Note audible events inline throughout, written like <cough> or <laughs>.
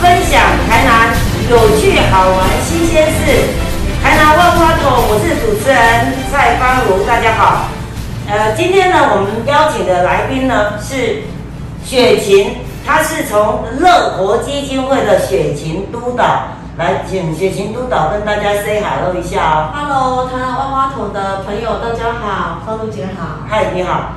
分享台南有趣好玩新鲜事，台南万花筒，我是主持人蔡芳如，大家好。呃，今天呢，我们邀请的来宾呢是雪琴，她是从乐活基金会的雪琴督导，来请雪琴督导跟大家 say hello 一下哦。Hello，台南万花筒的朋友，大家好，方露姐好。嗨，你好。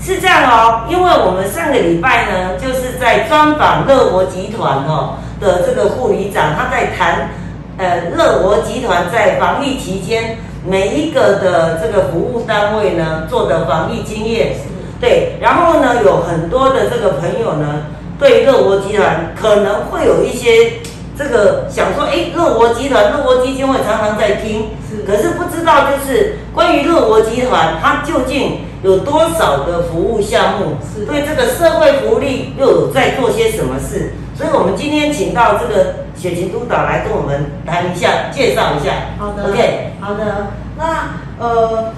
是这样哦，因为我们上个礼拜呢，就是在专访乐活集团哦的这个护理长，他在谈，呃，乐活集团在防疫期间每一个的这个服务单位呢做的防疫经验，对，然后呢有很多的这个朋友呢对乐活集团可能会有一些这个想说，哎，乐活集团、乐活基金会常常在听，是可是不知道就是关于乐活集团它究竟有多少的服务项目，是对这个社会福利又有在做些什么事？所以我们今天请到这个雪琴督导来跟我们谈一下，介绍一下。好的 OK，好的。那呃，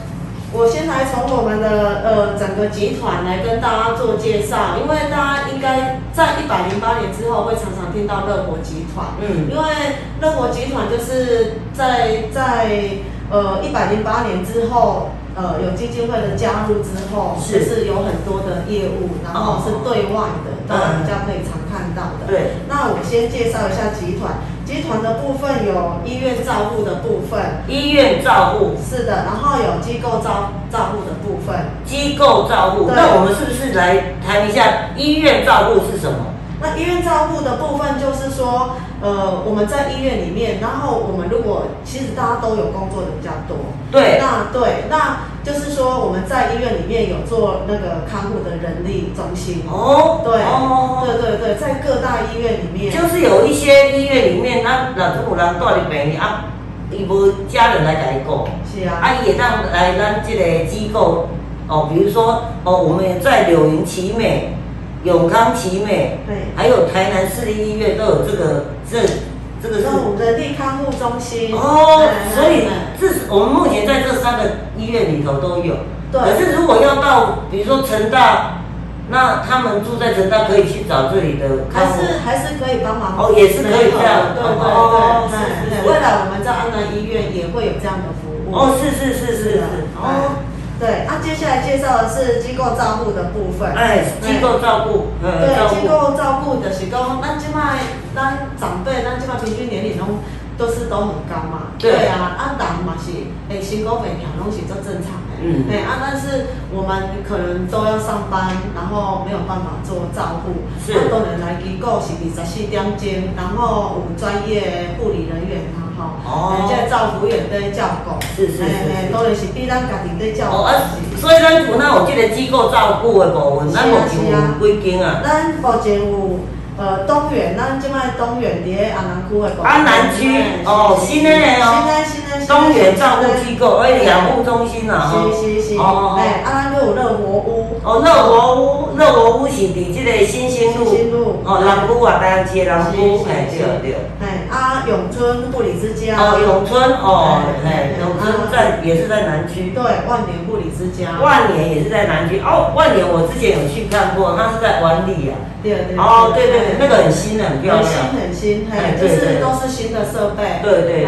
我先来从我们的呃整个集团来跟大家做介绍，因为大家应该在一百零八年之后会常常听到乐活集团，嗯因为乐活集团就是在在呃一百零八年之后。呃，有基金会的加入之后，是就是有很多的业务，然后是对外的，大家比较可以常看到的。对，那我先介绍一下集团。集团的部分有医院照护的部分，医院照护、是的，然后有机构照照护的部分。机构照护，那我们是不是来谈一下医院照护是什么？那医院照护的部分就是说，呃，我们在医院里面，然后我们如果其实大家都有工作的比较多，对，那对，那就是说我们在医院里面有做那个看护的人力中心。哦，对，哦，对对对，在各大医院里面，就是有一些医院里面，咱若真有人住伫病院啊，伊无家人来甲伊顾。是啊，啊，伊会当来咱这个机构哦，比如说哦，我们在柳营奇美、永康奇美，对。还有台南市立医院都有这个这这个是。这种人力康护中心。哦哎，所以哎这是我们目前在这三个医院里头都有。对。可是如果要到比如说成大，那他们住在成大可以去找这里的看护。还是还是可以帮忙。哦也是可以这样。对对对，未来我们在安南医院也会有这样的服务。哦，是是是是是，哦，对，啊，接下来介绍的是机构照顾的部分。哎，机构照顾，对，机。构照顾就是讲，那即卖咱长辈，咱即卖平均年龄拢都是都很高嘛。对啊，啊，人嘛是，诶，身高肥胖拢是都正常的。嗯对啊，但是我们可能都要上班，然后没有办法做照护。是啊，当然来机构是二十四点钟，然后有专业护理人员啊，吼，哦诶，这个照顾员在照顾。是是是是嘿嘿当然是比咱家己在照顾。哦啊，所以咱有那有这个机构照顾的部分，咱目前有几间啊？咱目前有呃东园，咱即卖东园伫咧安南区的安南区哦新的呢哦新的新的东园照顾机构，哎，养护中心啊，吼。是是是，哦哎，安南区有乐活屋，哦，乐活屋，乐活屋是伫即个新兴路，新路。哦，南区啊，台南市的南区，对是。对。哎，啊，永春护理之家，哦，永春哦，哎哎，永春在也是在南区，对，万年护理之家，万年也是在南区。哦，万年我之前有去看过，它是在湾里啊。对对，哦，对对对，那个很新的，很漂亮。很。新很新，哎就是都是新的设备，对对对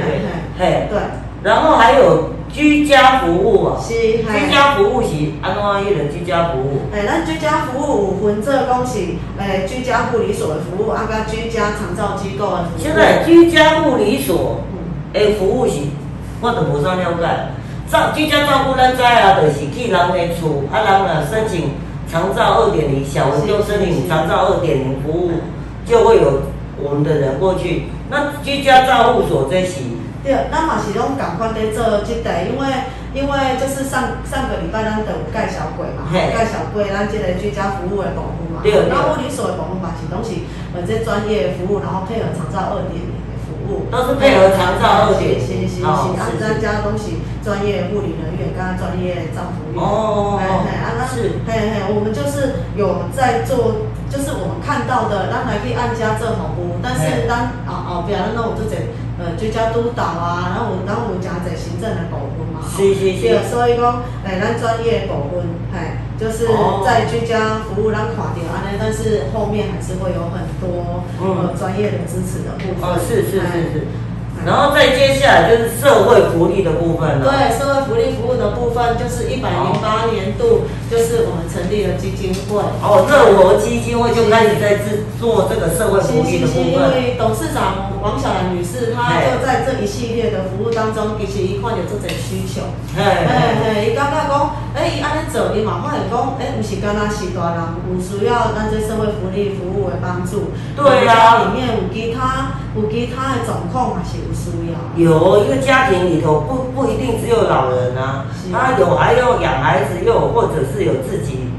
嘿，嘿，对，然后还有居家服务啊，是，居。家服务是安怎迄个居家服务？诶，咱居家服务有分做讲是诶居家护理所的服务，啊，甲居家长照机构的服务。现在居家护理所嗯的服务是，我都无啥了解。照居家照顾咱知啊，就是去人的厝，啊人若申请长照二点零，小文就申请长照二点零服务，就会有我们的人过去。那居家照护所这是，对，咱嘛是拢共款在做即个，因为因为就是上上个礼拜咱都有介绍过嘛，嘿介绍过咱即个居家服务的保姆嘛。对对那护理所的保姆嘛是拢是呃这专业服务，然后配合长照二点零的服务。务，都是配合长照二点是是是，是咱家都是专业护理人员，跟专业照护员。哦嘿嘿，啊，那是嘿嘿，我们就是有在做，就是我们看到的，咱来去按家做服务，但嘿是咱后后壁咱那有做者呃居家督导啊，然后有咱有诚侪行政的部分嘛。吼是是是对，所以讲，诶，咱专业部分，嘿，就是哦在居家服务咱看到安尼，但是后面还是会有很多嗯呃专业的支持的部分。哦，是是是嘿是，然后再接下来就是社会福利的部分了。对社会福利服务的部分，就是一百零八年度，就是我们成立了基金会。哦，乐活基金会就开始在制做这个社会福利的部因。为董事长王小兰女士，她就在这一系列的服务当中，其实一看有这种需求。嘿嘿嘿，嘿，伊感觉讲，诶，伊安尼做，伊嘛发现讲，诶，毋是干那是大人有需要咱这社会福利服务的帮助。对啊家里面有其他有其他的状况，也是有需要。有一个家庭里头不不一定只有老人啊，他有还要养孩子，又有或者是有自己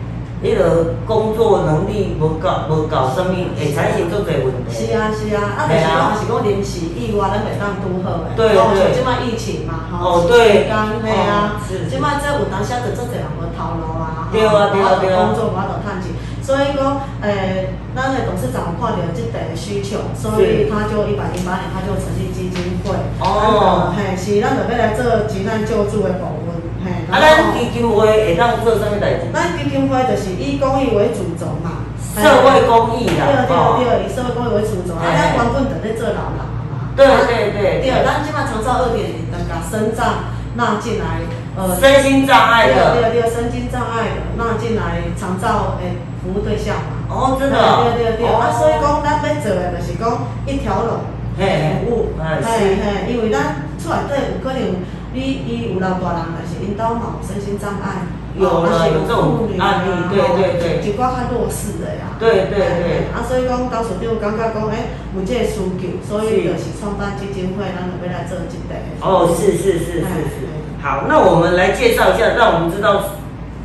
那个工作能力无搞无搞生命，会产生做侪问题。是啊是啊，啊，但是讲是讲临时意外，咱袂当拄好诶。对哦对像即摆疫情嘛，哦吼，对。时间嘿啊即摆这有当时就做侪人无头路啊，对啊对啊对啊。工作无法度趁钱，所以讲，诶，咱的董事长看到这个需求，所以他就一百零八年他就成立基金会。哦嘿，是咱就要来做急难救助的部分，嘿。啊，咱基金会会当做什么代志？咱基金会就是以公益为主轴嘛，社会公益对啦，对哦，对，以社会公益为主轴，啊，咱原本就咧做老人嘛。对对对对，咱即摆长照二点零，把身障纳进来，呃，身心障碍对的，对对，身心障碍的纳进来长照诶服务对象嘛。哦，真的哦，对对对，哦啊，所以讲咱要做的就是讲一条龙服务，哎是嘿嘿，因为咱厝内底有可能你伊有老大人，但是因兜嘛有身心障碍，有哦啊有这种案例啊对对对一寡较弱势的呀。对对对啊，所以讲董事长感觉讲，诶，有这个需求，所以就是创办基金会，咱就要来做一个。哦，是是是是哎是。好，那我们来介绍一下，让我们知道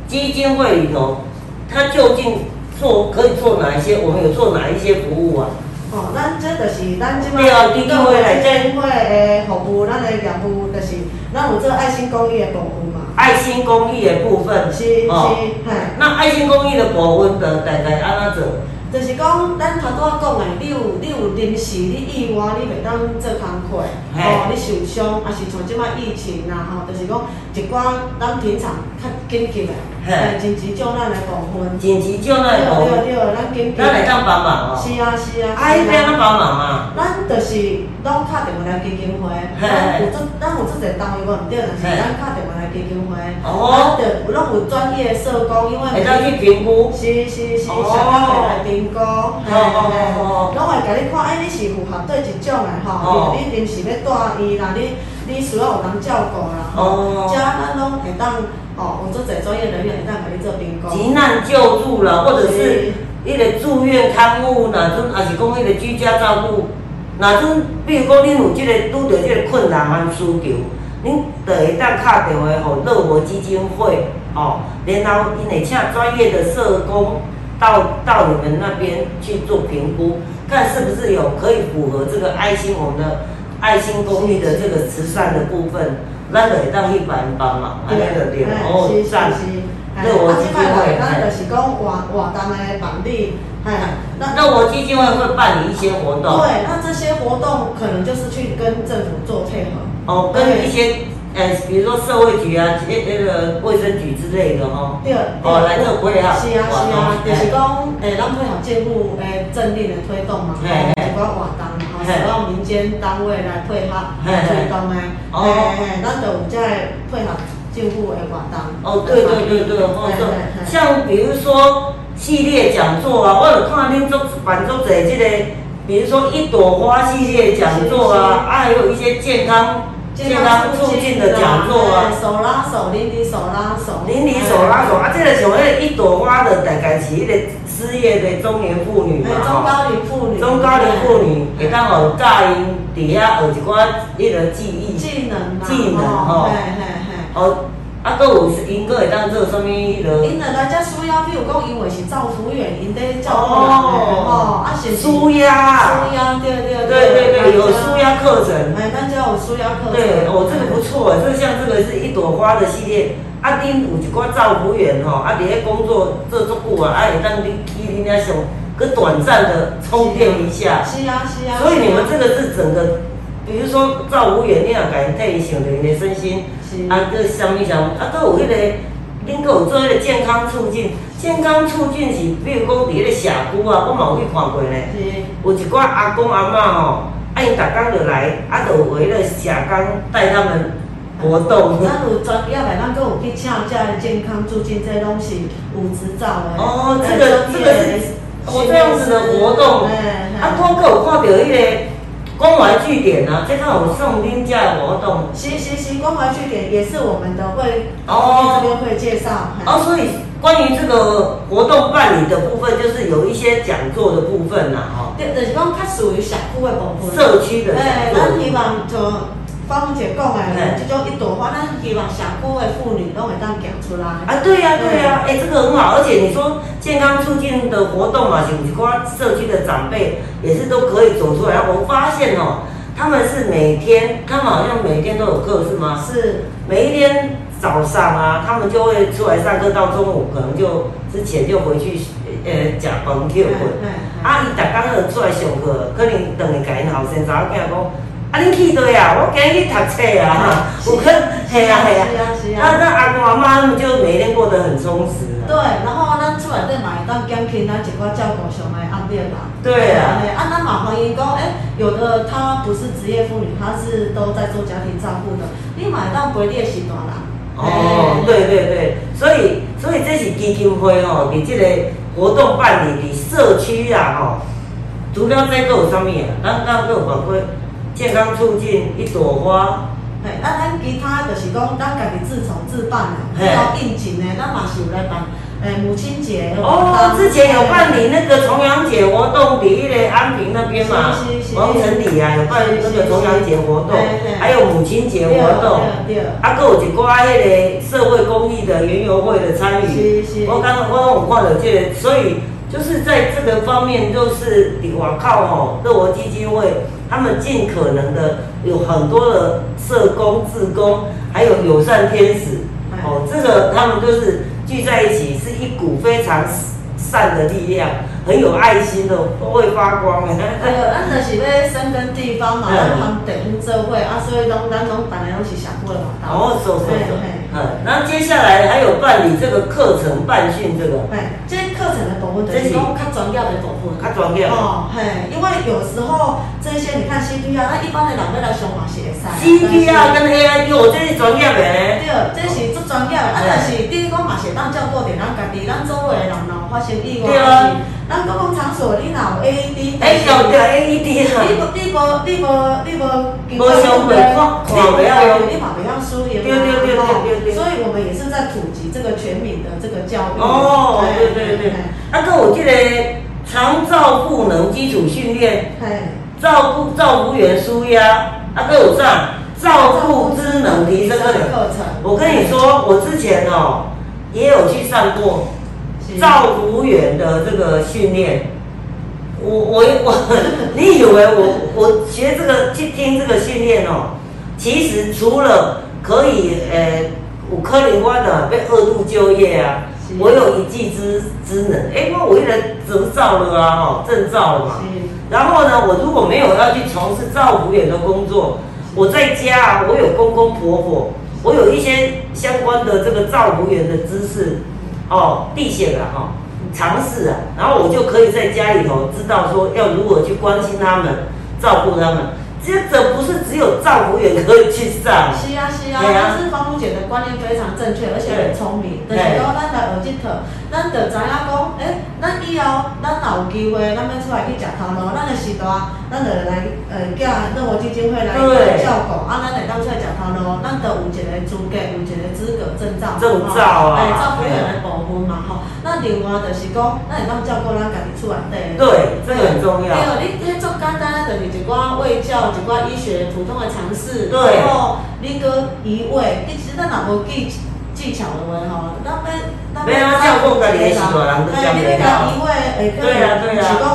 基金会里头，它究竟做可以做哪一些，我们有做哪一些服务啊？哦，咱这就是咱即摆对啊基金会内底基会的服务，咱的业务就是咱有做爱心公益的部分嘛。爱心公益的部分，是是，哦嘿。那爱心公益的部分的大概安怎做？就是讲，咱头拄仔讲的，你有你有临时你意外你袂当做工课，嘿哦，你受伤，啊是像即摆疫情啦吼，就是讲一寡咱平常较紧急的，紧急救难的部分，紧急救难的部分，对对对，咱紧急。咱来当帮忙哦。是啊是啊。啊，迄边怎帮忙啊？咱就是拢打电话来基金会，咱有做咱有做一个单位无毋对，但是咱打电话来基金会，哦。咱就拢有专业社工，因为会当去评估。是是是，社工会来评估，嘿哦嘿哦。拢会甲你看，哎，你是符合对一种的哦。吼，你临时要带伊啦，你你需要有人照顾啦，哦。吼，遮咱拢会当，哦，有做者专业人员会当甲你做评估。急难救助啦，或者是迄个住院看护，哪阵也是讲迄个居家照顾，哪阵比如讲恁有即、个拄着即个困难和需求，恁就会当敲电话互乐活基金会哦，然后因会请专业的社工到到你们那边去做评估，看是不是有可以符合这个爱心我们的爱心公寓的这个慈善的部分，咱就会当去帮帮忙，安尼就对了，哦是是赞。是。乐活基金会咱就是讲活活动的办理，嘿，那那我基金会会办理一些活动，对，那这些活动可能就是去跟政府做配合。哦，跟一些呃，比如说社会局啊，那那个卫生局之类的哈、对，哦来做配合。是啊是啊，就是讲，诶，咱配合政府诶政令的推动嘛，吼，嘿。嘿一寡活动，吼，嘿。使用民间单位来配合推动诶，哦。嘿嘿，咱就有这个配合政府的活动。哦，对对对对，哦，嘿嘿嘿。像比如说系列讲座啊，我有看恁做办做者这个，比如说一朵花系列讲座啊，啊，还有一些健康健康促进的讲座啊。手拉手，邻里手拉手，邻里手拉手啊，这个像迄一朵花的，大概是迄个失业的中年妇女嘛嘿，中高龄妇女，中高龄妇女会当互教因伫遐学一寡迄个技艺，技能嘛，技能吼。哦，啊，搁有因搁会当做啥物迄落？因来遮需要，比如讲，因为是照服员，因在照顾人吼，啊，是舒压。舒压，对对对对对，有舒压课程。哎，咱遮有舒压课程。对，哦，这个不错，这像这个是一朵花的系列。啊，恁有一寡照服员吼，啊，伫咧工作做足久啊，啊，会当恁去恁遐上，搁短暂的充电一下。是啊是啊。所以你们这个是整个，比如说照服员，你若甲因替伊想着因的身心，啊，搁啥物啥物，啊，搁有迄个，恁搁有做迄个健康促进，健康促进是，比如讲伫迄个社区啊，我嘛有去看过咧。是。有一寡阿公阿嬷吼，啊，因逐工就来，啊，就为了社工带他们。活动，咱有专业的，咱搁有去请遮的健康促进，这拢是有执照的。哦，这个这个是哦这样子的活动。啊，我搁有看到迄个关怀据点啊，这个有送恁家的活动。行行行，关怀据点也是我们的会哦这边会介绍。哦，所以关于这个活动办理的部分，就是有一些讲座的部分呐，哈。对，就是讲较属于社区的部分。社区的。哎，咱希望就。芳芳姐讲诶，这种一朵花，咱希望社区的妇女都会当行出来。啊，对呀，对呀，哎，这个很好，而且你说健康促进的活动嘛，有一寡社区的长辈也是都可以走出来。我发现哦，他们是每天，他们好像每天都有课，是吗？是。每一天早上啊，他们就会出来上课，到中午可能就之前就回去，呃，食饭去困。啊，伊逐工都出来上课，可能等于甲因后生查某囝讲。啊，恁去对啊？我今日去读册啊，有去，系啊系啊。那那阿公阿妈他们就每天过得很充实。对，然后咱出来底嘛会当减轻咱一寡照顾上的压力啦。对啊。啊，咱嘛欢迎讲，哎，有的她不是职业妇女，她是都在做家庭照顾的，你嘛会当陪你的是大人。哦，对对对，所以所以这是基金会吼，伫这个活动办理伫社区啊吼，除了这个有啥物啊？咱咱个包括。健康促进一朵花。嘿，啊，咱其他就是讲，咱家己自筹自办的，要应景的，咱嘛是有来办。诶，母亲节。哦，之前有办理那个重阳节活动，伫迄个安平那边嘛，王城里啊有办那个重阳节活动，还有母亲节活动。对对。啊，搁有一寡迄个社会公益的园游会的参与。我刚我刚有看到这个，所以就是在这个方面，就是我靠吼，乐活基金会。他们尽可能的有很多的社工、志工，还有友善天使，哦，这个他们就是聚在一起，是一股非常善的力量，很有爱心的，都会发光的。对，<laughs> 咱就是要深耕地方嘛，咱他们地方社会啊，所以拢咱拢本来拢是社会嘛。哦，是是是。嗯，然后接下来还有办理这个课程办训，这个。哎，这课程的部分就是讲较专业的部分。较专业。哦，嘿，因为有时候这些你看 CPR，那一般的人要来上嘛是会使。CPR 跟 AID，我这是专业的。对，这是足专业的，啊，但是等于讲嘛是当照顾着咱家己，咱周围的人若发生意外，是咱公共场所你若有 AED，哎，有着 AED 哈。你无你无你无你无无相对看看袂晓用，你嘛袂晓输赢。对对对对对。所以，我们也是在普及这个全民的这个教育。哦，对对对。啊，跟我记得长照赋能基础训练，照顾照顾员舒压，啊，跟我上照顾智能提升的课程。我跟你说，我之前哦也有去上过照顾员的这个训练。我我我，<laughs> 你以为我我学这个去听这个训练哦？其实除了可以呃。我可能我的被二度就业啊，我有一技之之能，哎，我我一人执照了啊，哈，证照了嘛。然后呢，我如果没有要去从事照护员的工作，我在家啊，我有公公婆婆，我有一些相关的这个照护员的知识，哦，地线啊，哈，尝试啊，然后我就可以在家里头知道说要如何去关心他们，照顾他们。这这不是只有照顾员可以去上。是啊是啊，但是芳芳姐的观念非常正确，而且很聪明。就是讲咱来学这套，咱就知影讲，诶，咱以后咱若有机会，咱要出来去食头路，咱的时代，咱就来呃叫乐活基金会来照顾，啊，咱来当出来食头路，咱就有一个资格，有一个资格证照，证照啊，哎，照顾员的部分嘛吼。那另外就是讲，咱会当照顾咱家己厝内底。对，这个很重要。对哦，你你做简单就是一寡外教。一寡医学普通的常识，然后你搁移位，你其实咱若无记即技巧的话吼，咱要咱没有啊照顾家己的是大人都这样哎，你要甲移位，会可对啊对啊能是讲，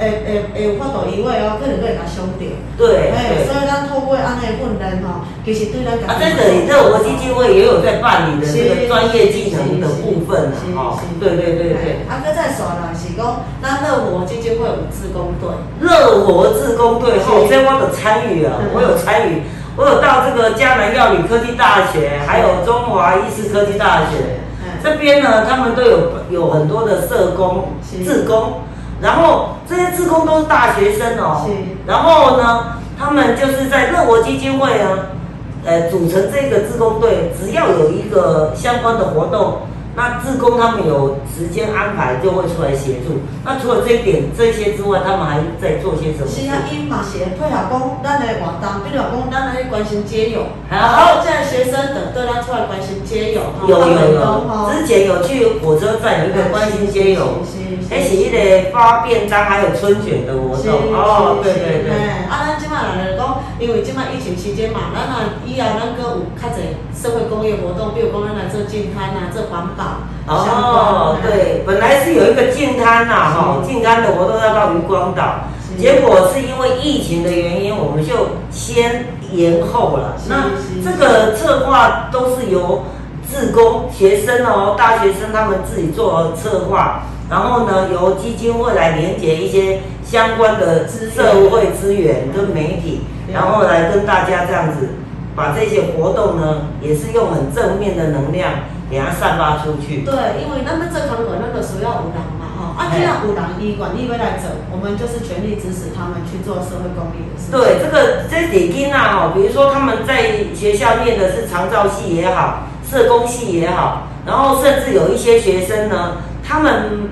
会会会有法度移位哦，可能会甲伤着。对哎，所对。以咱透过安尼训练吼，其实对咱家啊，在这里，乐活基金会也有在办理的这个专业技能的部分啊，哦，对对对对。啊，搁再说啦，是讲咱乐活基金会有志工队，乐活志工队后，这我有参与了，我有参与，我有到这个江南药理科技大学，还有中华医师科技大学嗯这边呢，他们都有有很多的社工、是志工，然后这些志工都是大学生哦，然后呢，他们就是在乐活基金会啊，呃，组成这个志工队，只要有一个相关的活动。那志工他们有时间安排，就会出来协助。那除了这一点这些之外，他们还在做些什么事？是啊，伊嘛是会配合讲咱的活动，比如讲咱来关心街友，好然后这些学生等对咱出来关心街友，有有有，吼之前有去火车站有一个关心街友，还是一个发便当还有春卷的活动哦，对对对，啊，咱来讲，因为即摆疫情期间嘛，咱若以后咱搁有较侪社会公益活动，比如讲咱来做净滩啊，做环保，哦，对，本来是有一个净滩呐，哈，净滩的活动要到渔光岛，结果是因为疫情的原因，我们就先延后了。那这个策划都是由志工、学生哦，大学生他们自己做策划，然后呢，由基金会来连接一些相关的资社会资源跟媒体，然后来跟大家这样子把这些活动呢，也是用很正面的能量给它散发出去。对，因为咱们这工作，咱就需要有人嘛，哈，啊，既然有人伊愿意要来走，我们就是全力支持他们去做社会公益的事。对，这个这底金啊，哦，比如说他们在学校念的是长照系也好，社工系也好，然后甚至有一些学生呢，他们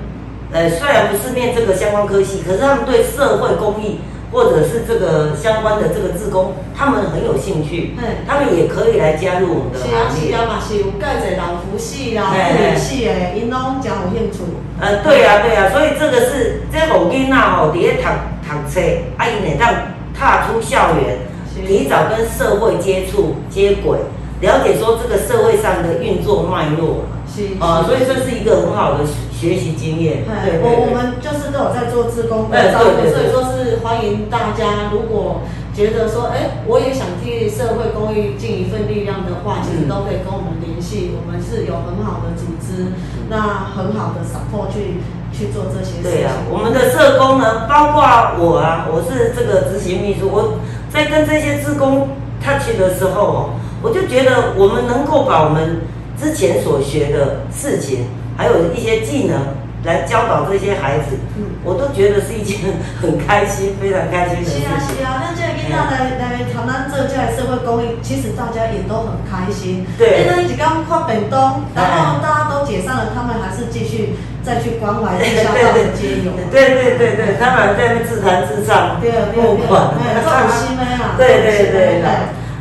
呃虽然不是念这个相关科系，可是他们对社会公益或者是这个相关的这个志工，他们很有兴趣，嗯他们也可以来加入我们的是啊，行列。是啊，嘛是有介侪老福系啦、嘿护理系的，因拢真有兴趣。呃，对啊、对啊、所以这个是这个囡仔吼，伫咧读读册，啊，因会当踏出校园，是提早跟社会接触接轨，了解说这个社会上的运作脉络是啊，所以这是一个很好的学习经验。对。我我们就是都有在做志工哎的招募，所以说是欢迎大家，如果觉得说，哎，我也想替社会公益尽一份力量的话，其实都可以跟我们联系，我们是有很好的组织，那很好的 support 去去做这些事情。对呀、我们的社工呢，包括我啊，我是这个执行秘书，我在跟这些志工 touch 的时候哦，我就觉得我们能够把我们之前所学的事情，还有一些技能来教导这些孩子，嗯我都觉得是一件很开心、非常开心的事是啊情是。啊，那这个囡仔来来谈咱做这个社会公益，其实大家也都很开心。对因为一刚发便当，然后大家都解散了，他们还是继续再去关怀一下道的街友。对对对对，他们在那自弹自唱，对对对，募款，哎，做有 <laughs> 心的啦。对对对对。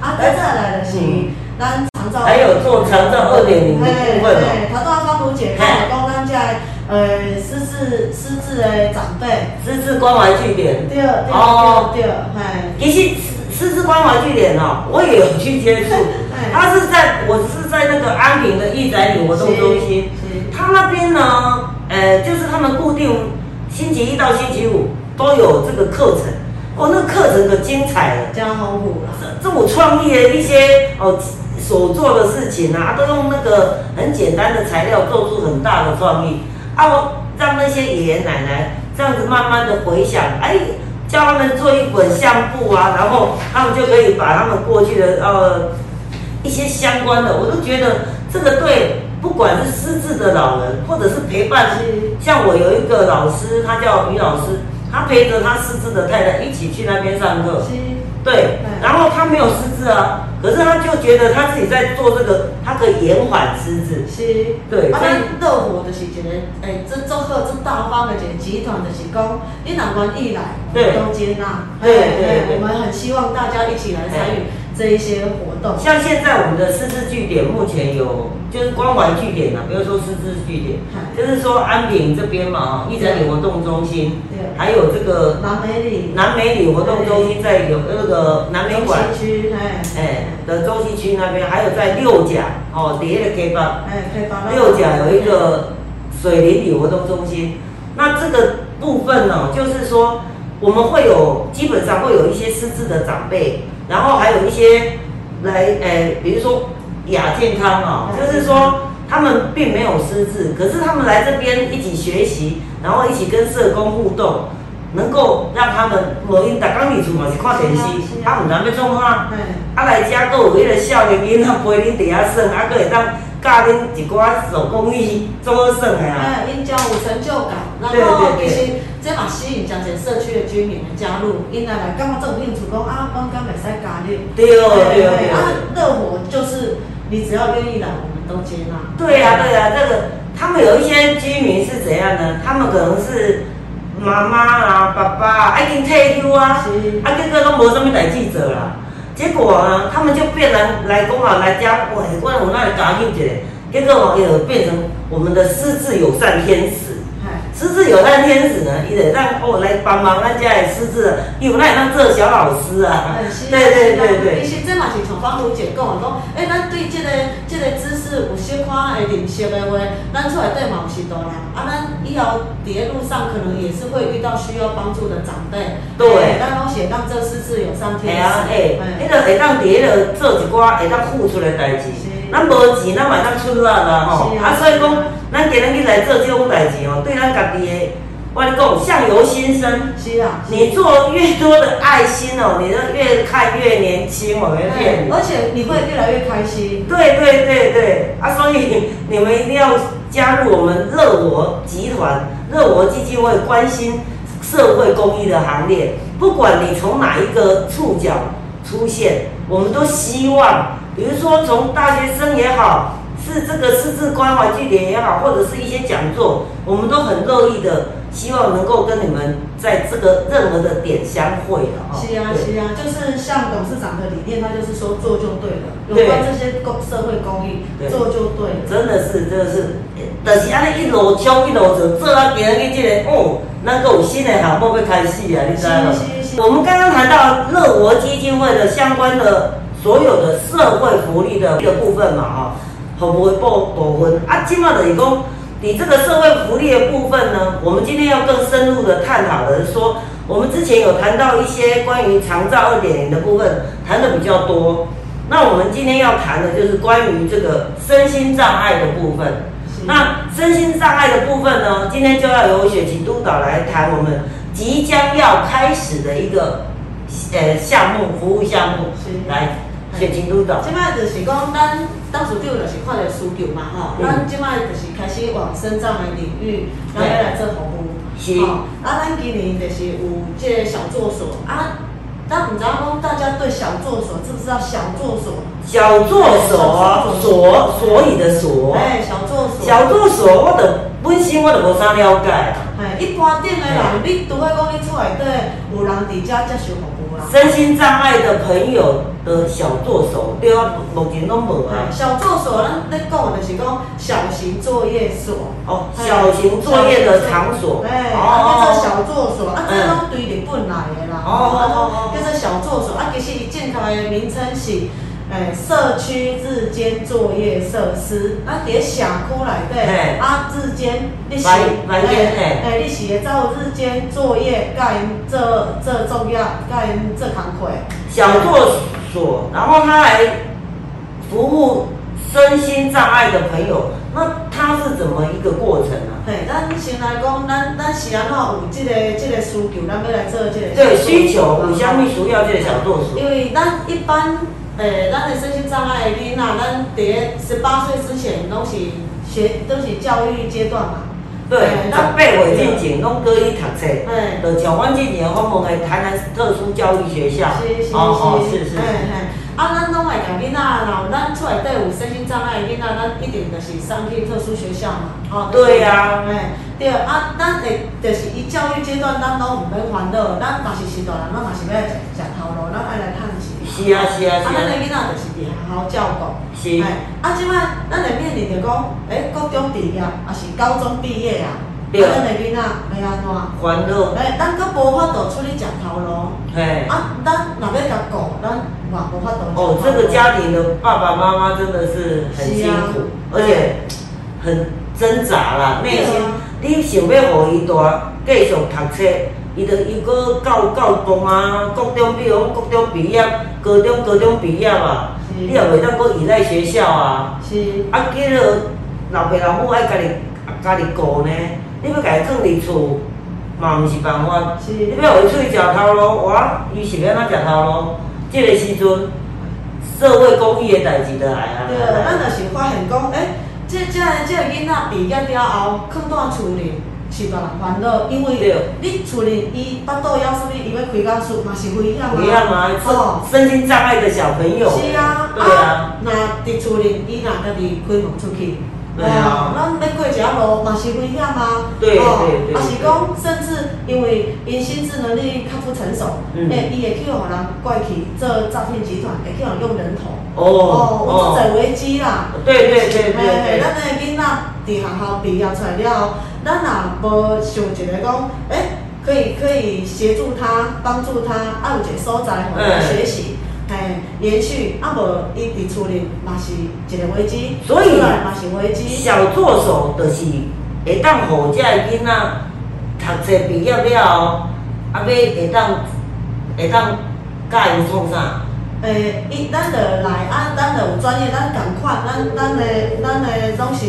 啊，再再来的是嗯咱长照，还有做长照2.0的部分哦嘿嘿头拄刚如姐讲讲咱这个呃失智失智的长辈，失智关怀据点。对对哦对对，嘿。其实师资关怀据点哦，我也有去接触哎。他是在我是在那个安平的义宅里活动中心，是他那边呢，呃，就是他们固定星期一到星期五都有这个课程。哦，那个课程可精彩了，这样丰富啦。这这种创意的一些哦所做的事情啊，都用那个很简单的材料做出很大的创意啊，我让那些爷爷奶奶这样子慢慢的回想，哎，叫他们做一本相簿啊，然后他们就可以把他们过去的呃一些相关的，我都觉得这个对，不管是失智的老人，或者是陪伴是，像我有一个老师，他叫于老师，他陪着他失智的太太一起去那边上课。是，对，然后他没有失智啊，可是他就觉得他自己在做这个，他可以延缓失智。是，对啊，所以咱乐活就是一个，诶，这这好这大方的一个集团，的是讲，你哪愿意来，我对们都接纳。对对对。我们很希望大家一起来参与这一些活动。像现在我们的师资据点目前有，就是关怀据点啊，比如说师资据点，就是说安平这边嘛，一整里活动中心，对，还有这个南美里，南美里活动中心在有那个南美馆区，哎，哎的中西区那边，还有在六甲哦，底下的 K 八，哎，K 八，六甲有一个水林里活动中心，那这个部分呢，就是说我们会有基本上会有一些失智的长辈。然后还有一些来，诶，比如说亚健康啊，就是说他们并没有失智，可是他们来这边一起学习，然后一起跟社工互动，能够让他们无因大刚日厝嘛是看电视，他唔知要创啥，啊来遮个有迄个少年囡仔陪恁伫遐耍，啊，佫会当教恁一寡手工艺，做好耍的啊。哎，因将有成就感，然后其实。这嘛吸引江前社区的居民来加入，因来来刚好这种兴趣讲啊，帮刚袂使加入。对哦，对哦，对啊，热火就是你只要愿意来，我们都接纳。对呀，对呀，这个他们有一些居民是怎样呢？他们可能是妈妈啊、爸爸啊，已经退休啊，啊，结果都无什么代志做啦。结果呢，他们就变来来讲啊，来家，喂，我有那里加入一下，结果网友变成我们的失智友善天使。狮子有那天使呢，伊得让哦来帮忙咱家的狮子，有那当做小老师啊。对对对对。其实这嘛是从方如姐讲的，讲，哎，咱对这个这个知识有小可的认识的话，咱出来对嘛有是多人，啊，咱以后伫咧路上可能也是会遇到需要帮助的长辈。对。咱拢写当这狮子有上天使。系啊，哎，迄个会当伫迄个做一寡会当付出的代志。咱无钱，咱嘛当出力啦吼。啊，所以讲。咱今日去来做这种代志哦，对咱家己的，我跟你讲，相由心生。是啊。你做越多的爱心哦，你就越看越年轻，我没骗你。而且你会越来越开心。对对对对，啊，所以你们一定要加入我们乐我集团、乐我基金会，关心社会公益的行列。不管你从哪一个触角出现，我们都希望，比如说从大学生也好。是这个师资关怀据点也好，或者是一些讲座，我们都很乐意的，希望能够跟你们在这个任何的点相会的是啊，是啊，就是像董事长的理念，他就是说做就对了。有关这些公社会公益，做就对了。真的是，真的是，但是安尼一路冲一路走，做到别人去这个哦，那个有新的项目要开始啊，你知道吗？我们刚刚谈到乐活基金会的相关的所有的社会福利的一个部分嘛，哈。会不会报部分啊？今嘛就是讲，你这个社会福利的部分呢，我们今天要更深入的探讨的是说，我们之前有谈到一些关于长照二点零的部分，谈的比较多。那我们今天要谈的就是关于这个身心障碍的部分。那身心障碍的部分呢，今天就要由雪琪督导来谈我们即将要开始的一个呃项目服务项目，来。即摆就是讲，咱当时就就是看着需求嘛吼，咱即摆就是开始往生长的领域，然后来做服务。是。啊，咱今年就是有即个小作所啊，咱毋知讲大家对小作所知不知道小作所？小作所，所所以的所。哎，小作所。小作所，我的本身我就无啥了解啊。哎，一般店的人，你除非讲你厝内底有人伫遮接受服务啦。身心障碍的朋友。的小助手，对啊，目前拢无啊。小助手，咱咧讲就是讲小型作业所。哦，小型作业的场所。哎，啊，叫做小助手，啊，这拢对日本来的啦。哦哦哦。叫做小助手，啊，其实伊正确的名称是。诶，社区日间作业设施，啊，伫社区内底，啊，日间你是，诶，你是会做日间作业，甲因做做作业，甲因做工课。小作所，然后他来服务身心障碍的朋友，那他是怎么一个过程呢？嘿，咱先来讲，咱咱是安怎有这个这个需求，咱要来做这个。对，需求有虾米需要这个小作所？因为咱一般。诶，咱的身心障碍囡仔，咱伫咧十八岁之前，拢是学都是教育阶段嘛。对，十八岁之前拢可以读册。嗯。就像阮之前我们的台南特殊教育学校。是是是。哦哦，是是。嘿嘿。啊，咱拢会讲囡仔，然后咱出来带有身心障碍囡仔，咱一定就是上去特殊学校嘛。哦，对呀。哎，对啊，咱会就是伊教育阶段，咱拢毋免烦恼，咱嘛是是大人，咱嘛是要食食头路，咱爱来趁钱。是啊是啊是啊啊，咱的囡仔就是伫学校照顾。是嘿啊，即摆咱会面临着讲，诶，高中毕业，还是高中毕业啊？咱的囡仔要安怎？烦恼，诶，咱搁无法度出去食头路，嘿。啊，咱若要甲顾，咱嘛无法度。哦，这个家庭的爸爸妈妈真的是很辛苦，而且很挣扎啦，内心。你想要互伊大继续读册，伊就伊搁到高中啊，高中比如讲高中毕业，高中高中毕业啊，你也袂当搁依赖学校啊。是，啊，记落老爸老母爱家己家己顾呢，你要家己放伫厝，嘛毋是办法。是你要互伊出去食头路，哇，伊是要安怎食头路？即、个时阵，社会公益的代志就来啊。对，咱就是发现讲，诶，欸，即即个囡仔毕业了后，囥蹛厝里是别人烦恼，因为对你厝里伊巴肚枵什物，伊要开工厝嘛是危险啊。不一样啊，哦。身身心障碍的小朋友。是啊，对啊。若伫厝里，伊若家己开门出去，对啊咱要过一条路嘛是危险啊。对哦对对啊是讲，甚至因为因心智能力较不成熟，嗯诶，伊会去互人怪去做诈骗集团，会去互人用人头。哦哦，有足侪危机啦。对对对对嘿嘿，对。咱的囡仔伫学校毕业出来了后，咱若无想一个讲，诶、可以可以协助他，帮助他，啊有一个所在互他学习，嘿，延续，啊无伊伫厝里嘛是一个危机，所以出来嘛是危机，小助手就是会当互遮个囡仔读册毕业了后，啊要会当会当教伊创啥？诶，伊咱着来啊，咱着有专业，咱共款，咱咱的咱的拢是。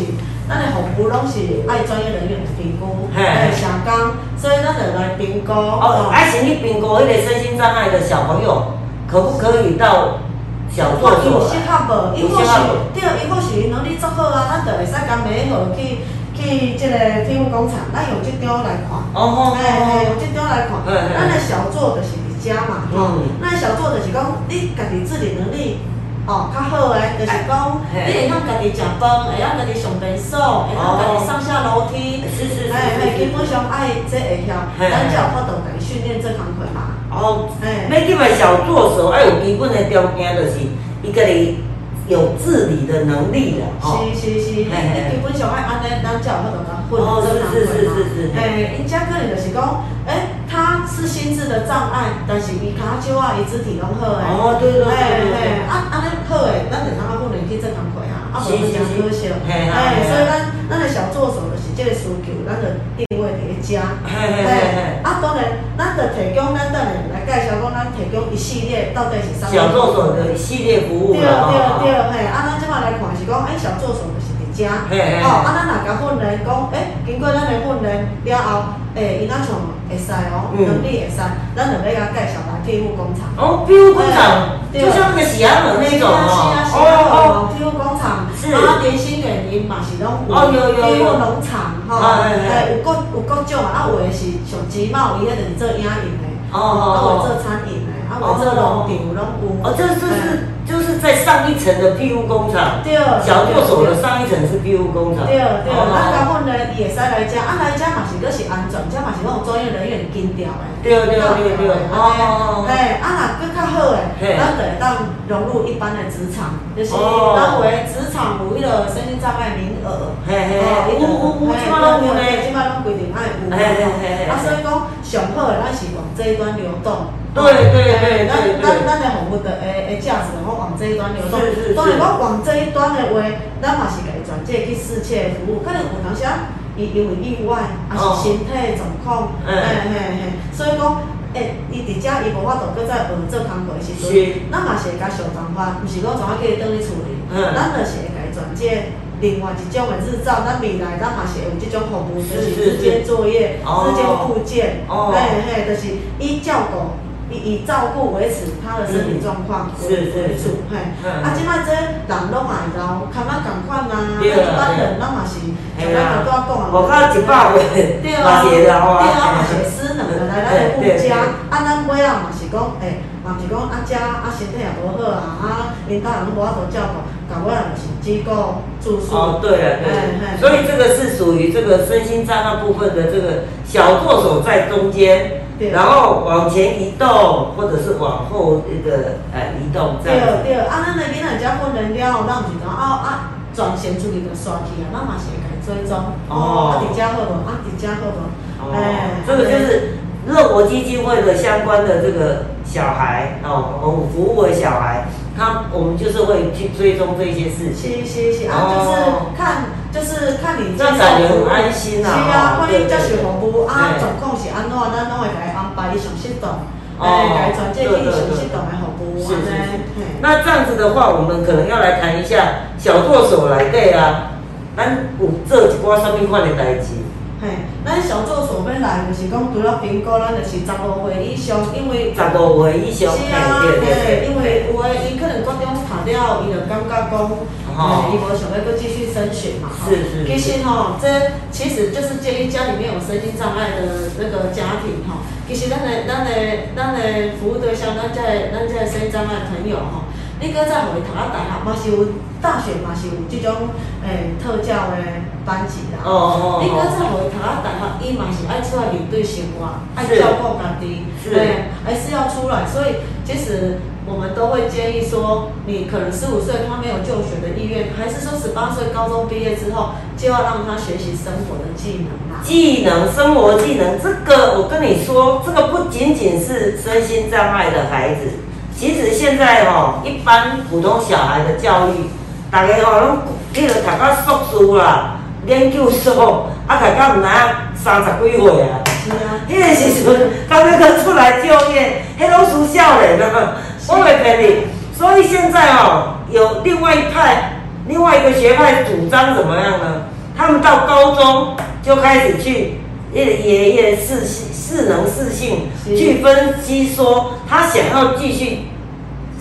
咱的服务拢是爱专业人员的评估，嘿诶，社工，所以咱就来评估。哦，啊是你评估迄个身心障碍的小朋友，可不可以到小作有所来？适合无？伊或有适合无许对，伊或许能力足好啊，咱就会使甲买好去去即个体育工厂，咱用即张来看。哦吼嘿嘿，用即张来看。咱的小作就是伫遮嘛，吼嗯。咱的小作就是讲，你家己自理能力。哦，较好诶，就是讲，嘿你会晓家己食饭，会晓家己上厕所，会晓家己上下楼梯，是是是哎哎，基本上爱即会晓，嘿咱才有法度家己训练这工课。嘛。哦，哎要入来小助手，爱有基本诶条件，就是伊家己有自理的能力的哦。是是是，你基本上爱安尼，咱才有法度甲混哦这是是是是是诶，因遮可能就是讲，诶，他是心智的障碍，但是伊骹手啊，伊肢体拢好诶。哦对对对对对啊安尼好诶，咱就通啊训练去做工课啊，啊无是是真可惜。哎，嘿所以咱咱的小助手就是这个需求，咱就定位伫遮。嘿嘿嘿嘿。啊，当然，咱就提供咱等下来介绍讲，咱提供一系列到底是啥物。小助手的一系列服务对啦，对对，吼。嘿，啊，咱即摆来看是讲，哎，小助手就是伫遮，嘿嘿哦，啊，咱若甲训练讲，哎，经过咱的训练了后，哎，伊若像会使哦，嗯能力会使，咱就要甲介绍来庇护工厂。哦，庇护工厂，对就像那个喜羊羊那种哦。哦是啊，庇护工厂，然后，点心园林嘛是拢有，哦有有有。庇护农场吼，啊嘿嘿哎，有各有各种啊，啊，有的是上集贸，伊迄就是做影印的，哦啊，有哦做餐饮的，啊，有做农场拢有。哦，这这是就是在上一层的庇护工厂，对，小作手的上一层是庇护工厂。对对，哦咱甲阮咧，伊会使来遮，啊来遮嘛是佫是安全，遮嘛是拢有专业人员跟调的。对对对对，哦。哎，啊若佫较好诶，嘿咱就会当融入一般的职场，就是哦咱有诶职场有迄个身心障碍名额。嘿嘿有有有，即摆拢有呢。即摆拢规定爱有嘿嘿嘿嘿啊，所以讲上好诶，咱是往这一端流动。对对对咱咱咱的服务的诶诶价值，然后往这一端流动。是是是。当然，我往这一端的话，咱嘛是家己转介去世界服务，可能有当时啊，伊因为意外，啊是身体状况，嗯。嘿嘿嘿，所以讲，诶，伊伫遮伊无法度搁再学做工课的时阵，咱嘛是会甲想办法，毋是讲怎啊叫伊倒去厝里，嗯。咱就是会甲伊转介。另外一种的日照，咱未来咱嘛是会有即种服务，就是是是日间作业、哦。日间复健，哦。嘿嘿，就是伊照顾。以以照顾维持他的身体状况为为主，嘿。嗯啊，即摆这人拢嘛会老，看咱共款啊，一般人咱嘛是，像咱头拄仔讲啊，我看一百岁，对啊，<laughs> 嘛是会老啊。对啊，嘛是会失能的，来咱的 <laughs> 顾家，啊，咱尾仔嘛是讲，诶，嘛是讲啊，遮啊身体也无好啊，啊，因家人拢无法度照顾，搞尾仔就是机构住宿。哦，对啊对所以这个是属于这个身心障碍部分的这个小作手在中间，对然后往前移动，或者是往后那个呃移动这样子。对，啊，咱的囡仔只要训练了，咱毋是讲啊啊转线出去就刷去啊，咱嘛是会甲伊追踪。哦啊，伫遮好无？啊，伫遮好无？哦哎，这个就是乐活基金会的相关的这个小孩哦，我们服务的小孩，他我们就是会去追踪这些事情。是是是，啊，就是看，就是看你接受这样感觉很安心啊是啊，哦看你接受服务啊，对状况是安怎，咱拢会甲伊安排伊上适当，哦哎，甲伊转介去对对对上适当的服务，是是是安尼，嘿。那这样子的话，我们可能要来谈一下小作手来对啊，咱有做一寡啥物款的代志？嘿，咱小助手要来，就是讲除了评估，咱就是十五岁以上，因为十五岁以上，是啊，嘿对对。因为有诶，伊可能高中读了，伊就感觉讲，哦诶，伊无想要搁继续升学嘛，吼是是其实吼，这其实就是建议家里面有身心障碍的那个家庭吼，其实咱的咱的咱的服务对象，咱这咱这身心障碍的朋友吼，你搁再回读啊大学嘛是有大学嘛是有这种诶特教的班级啦。哦哦你搁哦。再回读啊大学，伊嘛是爱出来面对生活，爱是照顾家己，是对，还是要出来。所以其实我们都会建议说，你可能十五岁他没有就学的意愿，还是说十八岁高中毕业之后就要让他学习生活的技能啊。技能、生活技能，这个我跟你说，这个不仅仅是身心障碍的孩子，其实现在哦，一般普通小孩的教育，大家哦拢迄个读到硕士啦、研究所，啊，读到毋知影三十几岁啊。是啊，迄个时阵，到那个出来就业，迄拢属少年啊，我袂骗你。所以现在哦，有另外一派，另外一个学派主张怎么样呢？他们到高中就开始去也也也是是能是性去分析说，他想要继续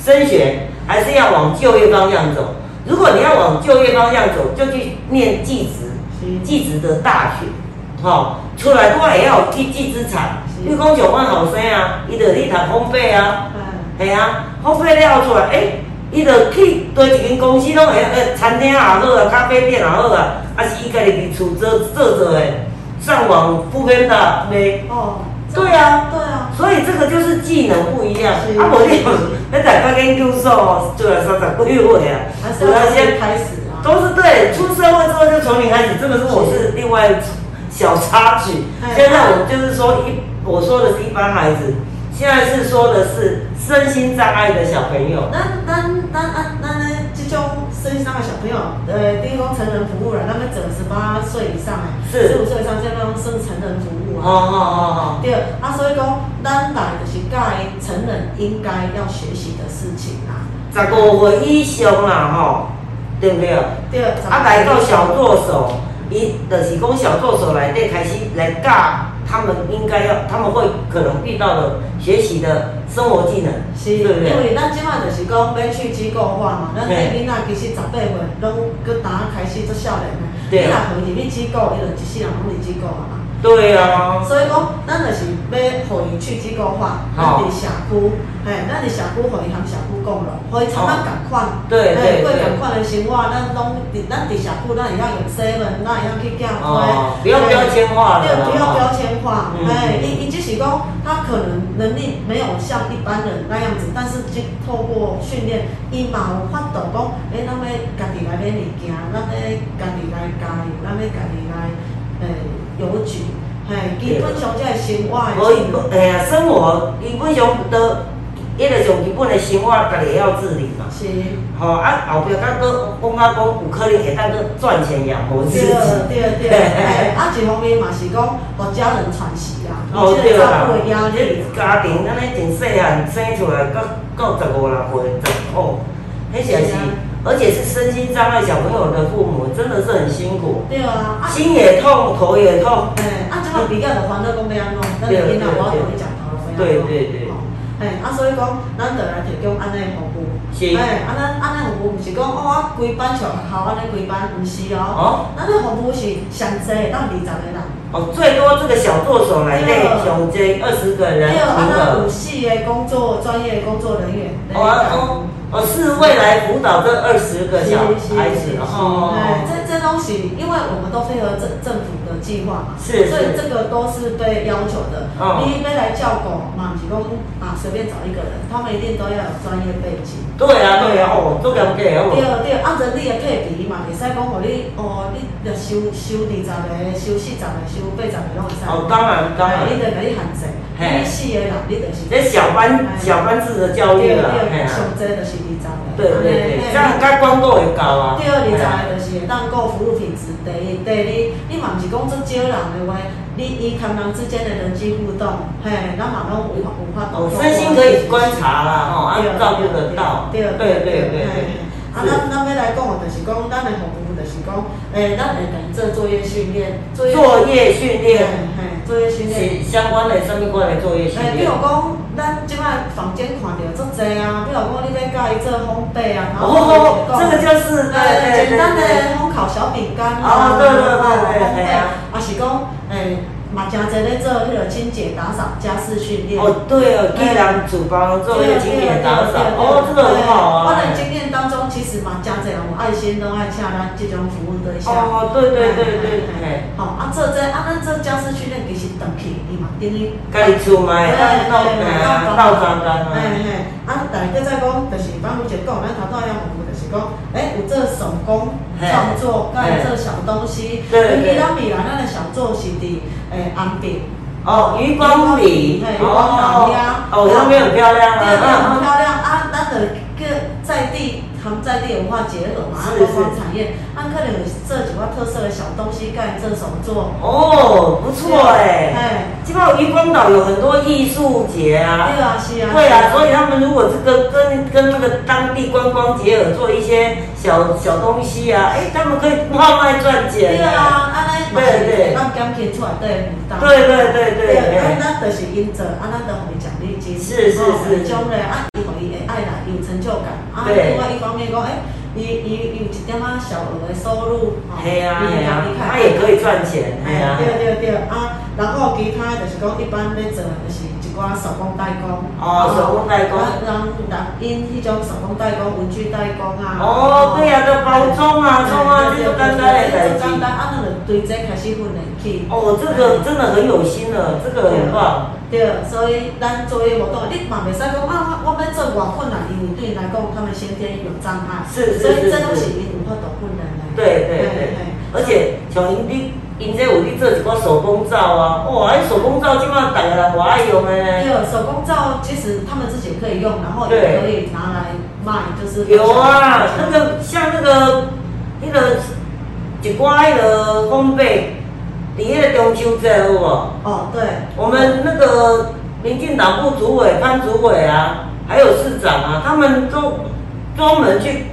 升学，还是要往就业方向走。如果你要往就业方向走，就去念技职。技职的大学，吼、出来我也要有一技之长。是你讲像阮后生啊，伊就去读烘焙啊，哎，系啊，烘焙了出来，诶、伊就去对一间公司拢会，呃，餐厅也好啊，咖啡店也好啊，啊是伊家己伫厝做做做诶，上网不跟的卖。哦，对啊，对啊，所以这个就是技能不一样。是啊，我你那大家研究所哦，做了三十几岁啊，还是要先开始啊。都是对，出社会之后就从零开始，这个是我是另外小插曲。哎现在我就是说一，我说的是一般孩子，现在是说的是身心障碍的小朋友。咱咱咱啊，咱咧这种身心障碍小朋友，呃，比如讲成人服务啦，咱们整十八岁以上诶，是十五岁以上，这种算成人服务哦啊。哦哦哦，对，啊，所以讲，咱来就是教伊成人应该要学习的事情啦。十五岁以上啦吼，对不对？对，啊，来到小助手，伊就是讲小助手内底开始来教他们应该要，他们会可能遇到的学习的生活技能，是，对不对？因为咱即摆就是讲要去机构化嘛，咱这嘿囡仔其实十八岁拢搁打开始做少年诶，对你若互伊入去机构，伊就一世人拢伫机构啊嘛。对啊，所以讲，咱就是要互伊去机构化，咱伫社区，嘿，咱伫社区互伊含社区共融，互伊参咱共款，对对过对。共款的生活，咱拢伫咱伫社区，咱会晓用 seven，咱会晓去寄花，哦，不要标签化了对，啦，不要标哦签化，嗯哎，伊伊只是讲他可能能力没有像一般人那样子，但是去透过训练，伊嘛有法度讲，诶，咱要家己来买物件，咱要家己来加油，咱要家己来，诶，邮局，嘿，基本上即个生活的无伊技能，哎呀，生活基本上都，迄个上基本的生活，家己会晓自理嘛。是，吼、啊，后壁甲搁讲啊讲，有可能会当搁赚钱养活自对己。对对，哎，<laughs> 啊，一方面嘛是讲，互家人喘息啦，哦，有这个照对啦顾的压，力家庭安尼真细汉生出来，到到十五六岁，十哦，迄实在是是啊，而且是身心障碍小朋友的父母，真的是很辛苦，对啊，啊，心也痛，头也痛。哎，啊，这个比较的烦恼讲要安怎，咱的囡仔我要同你讲头路要安怎，对对对吼哎，啊，所以讲，咱就来提供安尼的服务。是哎，啊，咱安尼服务毋是讲哦，我规班上校安尼规班，毋是哦。哦咱的服务是上济到二十个人。哦，最多这个小助手来内上济二十个人还有啊，名咱有额。四个工作专业工作人员。哦哦，是未来辅导这二十个小孩子哎，哦。东西，因为我们都配合政政府的计划嘛，是所以这个都是被要求的。嗯你要来叫狗嘛，不是讲啊随便找一个人，他们一定都要有专业背景。对啊对啊，哦，都了解哦。对对，按照你的配比嘛，会使讲互你哦，你着收收二十个，收四十个，收八十个拢会使。哦，当然当然哎，你得甲你限制，嘿你四个人，你就是。这小班小班制的教育啦，对对，嘿啊上济就是二十个。对对对，这样该管够会高啊。第二，二十个就是会当顾服务品质。第一，第二，你嘛毋是讲做少人的话，你伊跟人之间的人际互动，嘿，咱嘛拢有法有法度。哦，身心可以观察啦，吼，啊，照顾得到。对对对对嘿啊，咱咱要来讲的，就是讲咱的服务，就是讲，诶，咱会做作业训练，作业训练嘿，作业训练。是相关的什么款的作业训诶，比如？讲，咱即摆房间看到足济啊，比如讲你要教伊做烘焙啊，然后哦，这个就是对对对呃简单的对。烘烤小饼干啊对对对对烘焙啊，啊是讲诶，嘛真侪咧做迄个清洁打扫家事训练。哦，对哦，既然主帮做清洁打扫，哦，这个很好啊。我的经验当中，其实嘛，真侪人有爱心，都爱请咱这种服务对象。哦，对对对对对，好啊，做这啊，咱做家事训练其实长去，伊嘛等于。家己做嘛会当弄哎啊，斗脏脏啊。嘿嘿，啊，但是再讲，就是帮有一讲，咱头拄仔服务就是讲，诶，有做手工创作，甲有做小东西。对对伊咱未来咱的小作是伫诶安平。哦，渔光里，嘿，渔光老鸭。哦，那边很漂亮啊对，很啊。漂亮啊！咱的个在地和在地文化结合嘛，啊，是观光产业，咱可能有这几块特色的小东西，盖这手作。哦，不错哎。哎，基本上渔光岛有很多艺术节啊。对啊，是啊。对啊，所以他们如果这个跟跟那个当地观光结合，做一些小小东西啊，哎，他们可以卖卖赚钱。对啊，安尼嘛对对是咱减轻出来对。对对对对对，啊，对。咱就是因做，啊，咱就互伊奖励金。是是哦是种咧，啊，伊互伊会爱啦，有成就感。啊，对另外一方面讲，诶，伊伊伊有一点仔小额的收入，哦嘿啊系啊你，看他也可以赚钱，系啊。对对对啊，然后其他就是讲一般咧做就是一寡手工代工。哦手工代工啊，人人因迄种手工代工、文具代工啊。哦，对啊，都包装啊，装啊，这对个简单的代志。简单，啊，那就对这开始训练去。哦，这个真的很有心了，这个很棒。对，所以咱做业活动，你嘛袂使讲啊，我要做偌困难，因为对因来讲，他们先天有障碍，是是所以这都是因有法度困难的。对对对，而且像因你因这有你做一个手工皂啊，哇，迄手工皂基本上大家人我爱用的呢。对，手工皂其实他们自己可以用，然后也可以拿来卖，就是有啊，那个像那个那个一寡那个烘焙，伫迄个中秋节有无？哦，对，我们那个民进党部主委潘主委啊，还有市长啊，他们都专门去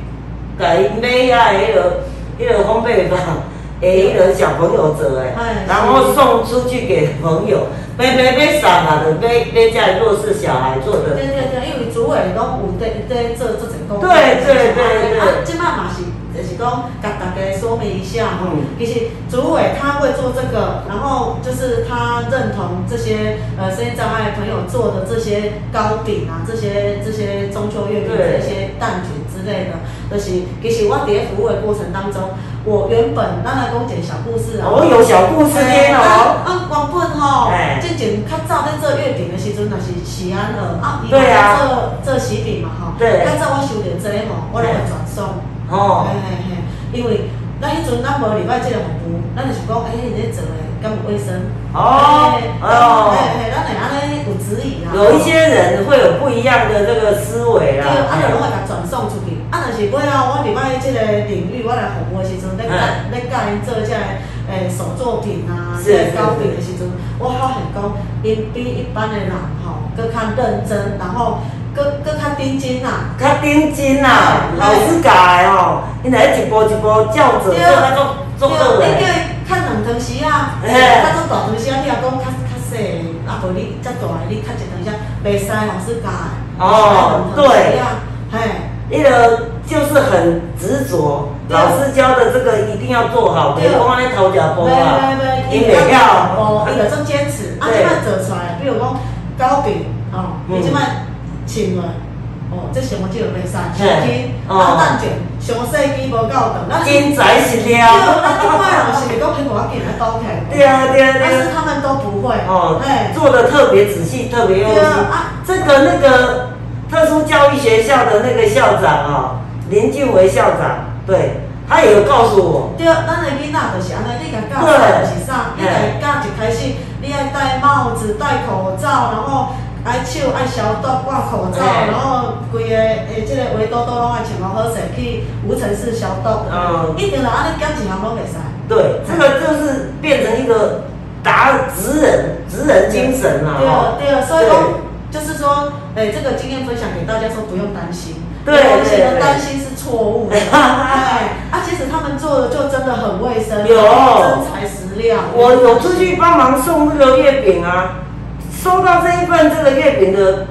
给买啊，迄个迄个烘焙坊，<laughs> 给迄个小朋友做诶哎，然后送出去给朋友，买买买啥啊，就买买家弱势小孩做的。对对对，因为主委拢有在在做这种工作。对对对对啊，即摆嘛是。就是讲，甲大家说明一下哈，嗯。其实主委他会做这个，然后就是他认同这些呃身心障碍朋友做的这些糕饼啊，这些这些中秋月饼这些蛋卷之类的，就是其实我伫咧服务的过程当中，我原本咱来讲一个小故事啊，我，有小故事听哦。啊，原本吼哎，之前较早在做月饼的时阵，若是喜安儿啊，伊对啊。做做喜饼嘛吼，对。较早我收到这个吼，我拢会转送，哦嘿，嘿嘿，因为咱迄阵咱无礼拜即个服务，咱就是讲，哎，你咧做诶敢有卫生？哦嘿哦嘿嘿，咱会安尼有指引啊。有一些人会有不一样的这个思维对，啦。啊，就拢会甲转送出去。啊，若是尾啊，我礼拜即个领域我来服务的时阵，咧教嗯咧教因做这个诶手作品啊，是这个糕饼的时阵，我发现讲，因比一般的人吼，搁较认真，然后更更较认真啦。较顶真啦，老师教的吼，因来一步一步照着做，较做做好对，你叫诶。伊较两汤匙啊，嘿。较做大汤匙啊，你若讲较较细的，啊无你遮大的，你较一汤匙啊，袂使老师教的。哦两汤匙啊，嘿。那个就是很执着，老师教的这个一定要做好，别光在头脚崩啊，对对你得要哦，伊就做坚持，啊，对。即摆做出来，比如讲糕饼，哦，嗯。你即摆请了，哦，这什么就袂使，是手筋，哦啊蛋卷，上细机无够长，咱精彩是对，了。咱一般人是袂讲迄大件来倒起来。对啊对啊对啊但是他们都不会。哦哎，，做的特别仔细，特别用啊。啊，这个那个特殊教育学校的那个校长哦，林俊维校长，对，他也有告诉我，对，咱的囡仔就是安尼，你甲教啥就是啥，你来教一开始，你爱戴帽子、戴口罩，然后爱手爱消毒、挂口罩，哎然后规个诶，即个围兜兜拢爱穿好好势去无尘室消毒。嗯一定要安尼教一项拢袂使。对，这个就是变成一个达职人职人精神了对啊。对，所以讲就是说，诶，这个经验分享给大家说，不用担心。对有些人对对担心是错误的。哎，啊，其实他们做的就真的很卫生，有真材实料。我有出去帮忙送那个月饼啊，收到这一份这个月饼的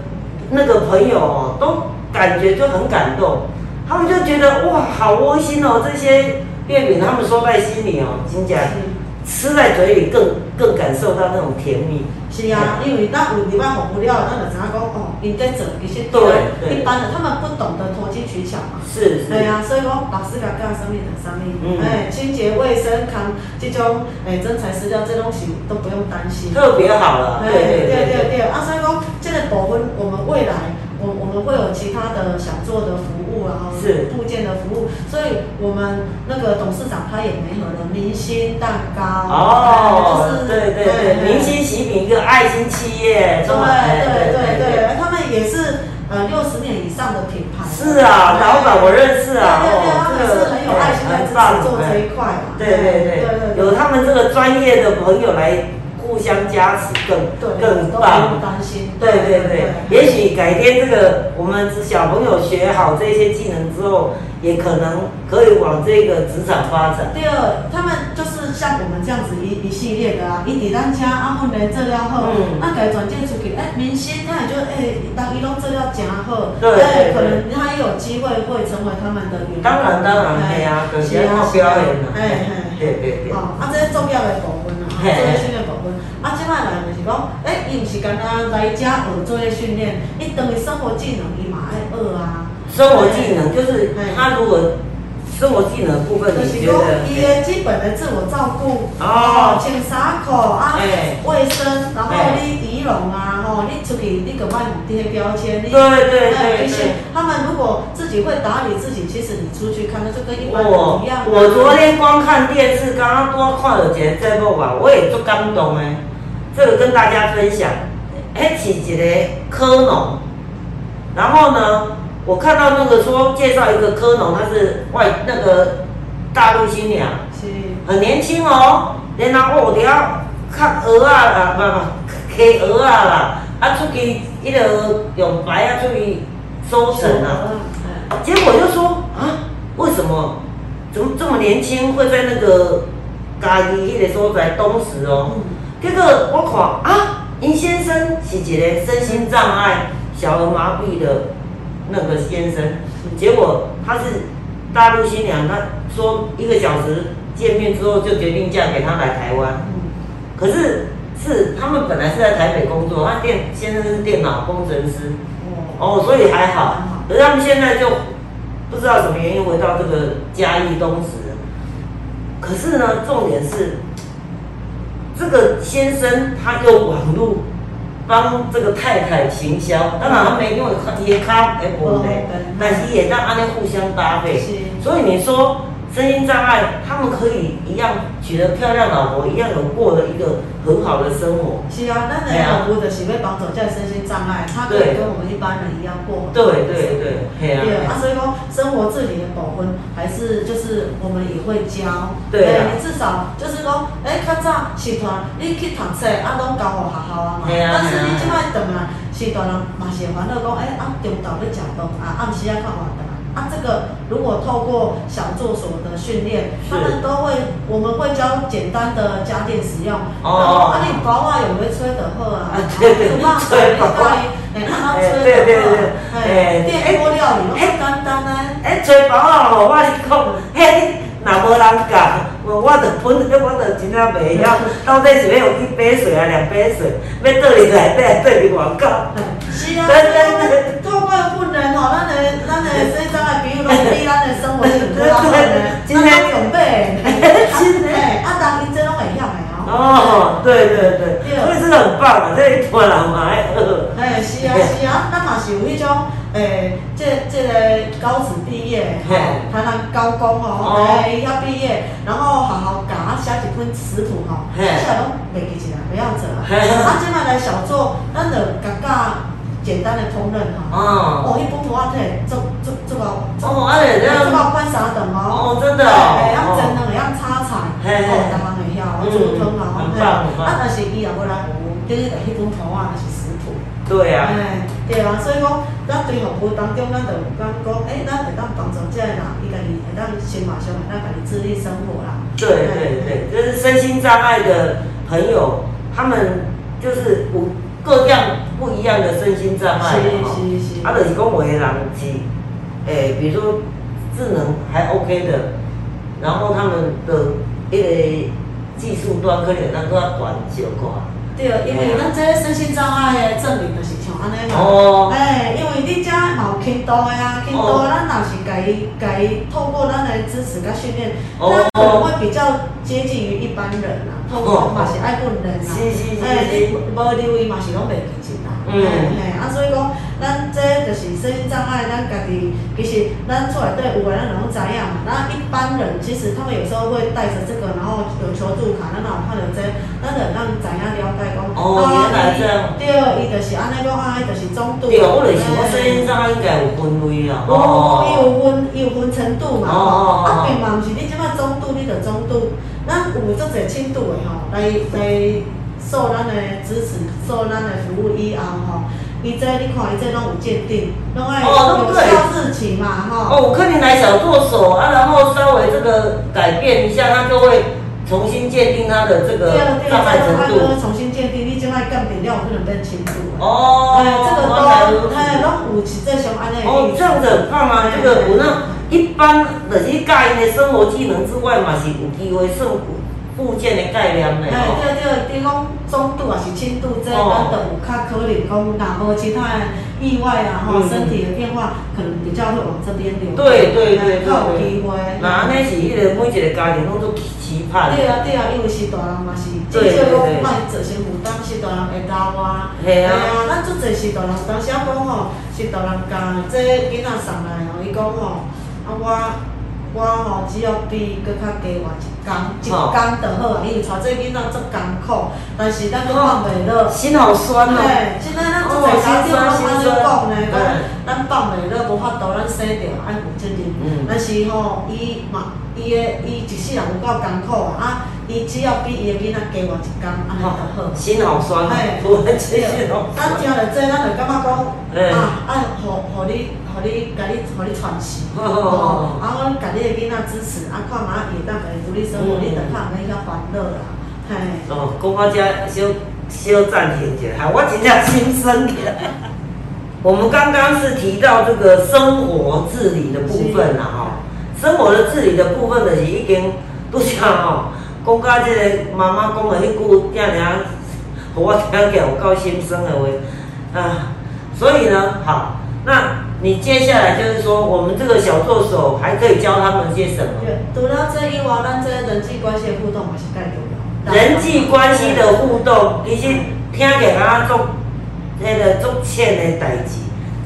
那个朋友哦，都感觉就很感动，他们就觉得哇，好窝心哦，这些月饼他们收在心里哦，真假吃在嘴里更更感受到那种甜蜜。是啊，因为咱有入来服务了，咱就知影讲哦，因在做，其实对对一般的他们不懂得投机取巧嘛。是是，对啊，所以讲老师甲教什么就什么，嗯哎，清洁卫生、康这种哎真材实料这东西都不用担心。特别好了，对对对对。对啊，所以讲这个部分，我们未来我我们会有其他的想做的服务，然后是。部件的服务，所以我们那个董事长他也没合了明星蛋糕，哦，就是对对对，哎明星喜饼一个爱心企业，对对对对，他们也是呃六十年以上的品牌。是啊，老板我认识啊，对对对，他们是很有爱心在支持做这一块嘛。对对对，有他们这个专业的朋友来互相加持，更更棒用。担心。对对对，也许改天这个我们小朋友学好这些技能之后，也可能可以往这个职场发展。第二，他们就是像我们这样子一一系列的啊，一伫咱家啊训练做了好，嗯那给转介出去，哎，明星他也就哎，当伊拢做了真好，对哎，可能他也有机会会成为他们的员工。当然当然，对啊，可是要表演了。哎 <laughs> 对对对。哦，啊，这是重要的部分啊，嘿作业训练部分。啊，即摆来就是讲，哎，伊毋是干单来家学做个训练，伊等于生活技能伊嘛爱学啊。生活技能就是他如果生活技能的部分，就是？讲伊的基本的自我照顾，哦穿衫裤啊哎，卫生，然后哎你仪容啊，吼，你出去你个卖这些标签，你对对哎一些对对。他们如果自己会打理自己，其实你出去看，那就跟一般人我一样啊。我昨天光看电视，刚刚多看了一个节目吧，我也足感动的。这个跟大家分享，哎，是一个科农，然后呢，我看到那个说介绍一个科农，他是外那个大陆新娘，是，很年轻哦，然后我要看鹅啊啦，不不，黑鹅啊啦，啊出去一个用白啊出去收成啊。哎。结果就说啊，为什么怎么这么年轻会在那个家己迄个所在东石哦？嗯结果我看啊，尹先生是一个身心障碍、小儿麻痹的那个先生，结果他是大陆新娘，他说一个小时见面之后就决定嫁给他来台湾，嗯可是是他们本来是在台北工作，他电先生是电脑工程师。哦，哦，所以还好。可是他们现在就不知道什么原因回到这个嘉义东石。可是呢，重点是这个先生他用网络帮这个太太行销，当然他没因为也卡也不累，但是也让安尼互相搭配。是。所以你说身心障碍，他们可以一样娶得漂亮老婆，一样有过的一个很好的生活。是啊，咱的服务就是要帮助这身心障碍，他可以跟我们一般人一样过。对对对，对啊。对啊，所以说生活自理的部分，还是就是我们也会教。对啊你至少就是讲，哎，较早社团你去读册，啊，拢交互学校啊嘛。嘿啊但是你即摆转来，社团人嘛是会烦恼讲，哎，啊，中昼要食饭，啊，暗时啊较活动。啊，这个如果透过小作所的训练，他们都会，我们会教简单的家电使用。哦啊，<laughs> 你包啊有没 <laughs> 吹的好啊？啊对对有办法吹包啊哎，对对对。哎哎，电锅料理拢简单啊。哎，吹包啊吼，我你讲，嘿，若无人教，我我着本我着真正袂晓，到底是要有一杯水啊，两杯水，要倒入内底，倒入外口。是啊，对对对透过训练吼，咱的咱的生长的朋友拢比咱的生活是更好的，咱拢用买，真的，啊，当因这拢会晓的哦。<laughs> 哦，对对对，所以这个很棒啊，这一团人嘛爱喝。哎，是啊是啊，<laughs> 咱嘛是有迄种诶，这这个高职毕业，吼，台南高工哦，哎，要毕业，然后好好教写一本食谱吼，来拢袂记起来，不要做啊。啊，即摆来小做，咱就教教。简单的烹饪哈，哦，一般土话体做做做个，哦，啊嘞，做个宽沙等哦，哦，真的，哎，要蒸的，要炒菜，哦，大家会晓，煮汤啊，很棒，很棒。啊，但是伊也要来服务，就是迄种图啊，是食谱。对啊。哎，对啊，所以讲，咱对服务当中，咱就讲讲，哎，咱会当帮助这个人，伊家己会当先马上会当家己自立生活啦。对对对，就是身心障碍的朋友，他们就是无。各样不一样的身心障碍啊，就是讲有的人是，诶，比如说智能还 OK 的，然后他们的一个技术端可能咱搁较悬小可。对，因为咱这身心障碍的证明就是像安尼嘛，哎，因为你遮嘛有轻度的啊，轻度的咱若是家己家己透过咱的支持甲训练，咱可能会比较接近于一般人啦，透过嘛是爱本人啦，哎，你无留意嘛是拢袂记住啦，嗯，哎，啊，所以讲。咱这就是身心障碍，咱家己其实咱出来对有个咱拢知影嘛。那一般人其实他们有时候会带着这个，然后有求助卡，咱哪有看到这，咱就咱知影了解讲。哦，原来这样。对，伊就是安尼讲啊，伊就是中度。对，我就是我身心障碍应该有分类啊。哦，伊有分，伊有分程度嘛。哦哦哦。啊，并嘛毋是你即摆中度，你就中度。咱有足侪轻度的吼，来来受咱的支持，受咱的服务以后吼。伊这你看，伊这拢有鉴定，拢爱有效日期嘛，吼。哦，我可能来小做手啊，然后稍微这个改变一下，他就会重新鉴定他的这个障碍程度。重新鉴定，你即摆干点料不能变清楚。哦。哎，这个都哎拢有是这像安尼。哦，这样子很棒啊！这个有那一般就是教因的生活技能之外嘛，是有机会受。附件的概念嘞，哎，对对，你讲中度还是轻度，这咱都有较可能讲，若无其他的意外啊，吼，身体的变化可能比较会往这边流。对对对对。较有机会。那安尼是迄个每一个家庭拢都期盼。对啊对啊，因为是大人嘛是，至少讲卖造成负担，是大人会担啊。系啊。咱做侪是大人，当时啊讲吼，是大人教，这囡仔送来吼，伊讲吼，啊我。我吼只要比搁较加活一工，一工就好啊。因为带这囡仔足艰苦，但是咱搁放袂落。心好酸哦。嘿，现在咱做在家长拢安尼讲呢，讲咱放袂落，无法度咱洗掉，爱负责任。嗯。但是吼，伊嘛，伊的伊一世人有够艰苦啊，啊，伊只要比伊的囡仔加活一工，安尼就好。心好酸。嘿，<laughs> 对，咱听着这，咱就感觉讲，啊，爱互互你。互你，甲你，互你喘息，哦，啊，我甲你的囡仔支持，啊，看嘛会当家己独立生活，你就较免遐烦恼啦，嘿。哦，讲到遮小小暂停一下，哈，我真正心生起来。<laughs> 我们刚刚是提到这个生活自理的部分啦，吼，生活的自理的部分就是已经都像吼，讲到这个妈妈讲的迄句，听听，互我听起来有够心酸的话，啊，所以呢，好，那。你接下来就是说，我们这个小助手还可以教他们些什么？对，除了这一话，咱这人际关系的互动也是介重要。人际关系的互动，其实听起来足那个足浅的代志，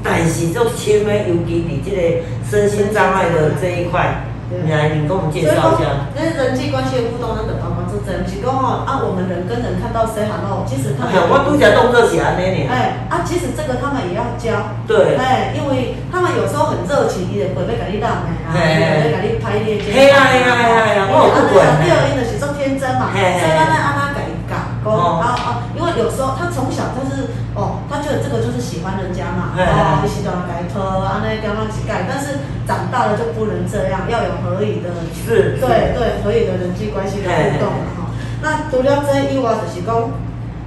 但是足深的，尤其伫这个身心障碍的这一块。来，你跟我们介绍一下。那人际关系的互动，那等帮忙做真，是讲吼，啊，我们人跟人看到 say hello，其实他们。我都讲动作起来那年。哎，啊，其实这个他们也要教。对。哎，因为他们有时候很热情，伊就会要给你打的啊，会要给你拍链接。嘿呀嘿呀嘿呀嘿呀，我不管。第二，因就是做天真嘛，所以咱咱阿妈给伊教，讲啊啊，因为有时候他从小就是。哦，他觉得这个就是喜欢人家嘛，哦，你喜欢改拖，啊，那刚刚去改，但是长大了就不能这样，要有合理的，是，对对，合理的人际关系的互动嘛，哈。那除了这以外，就是讲，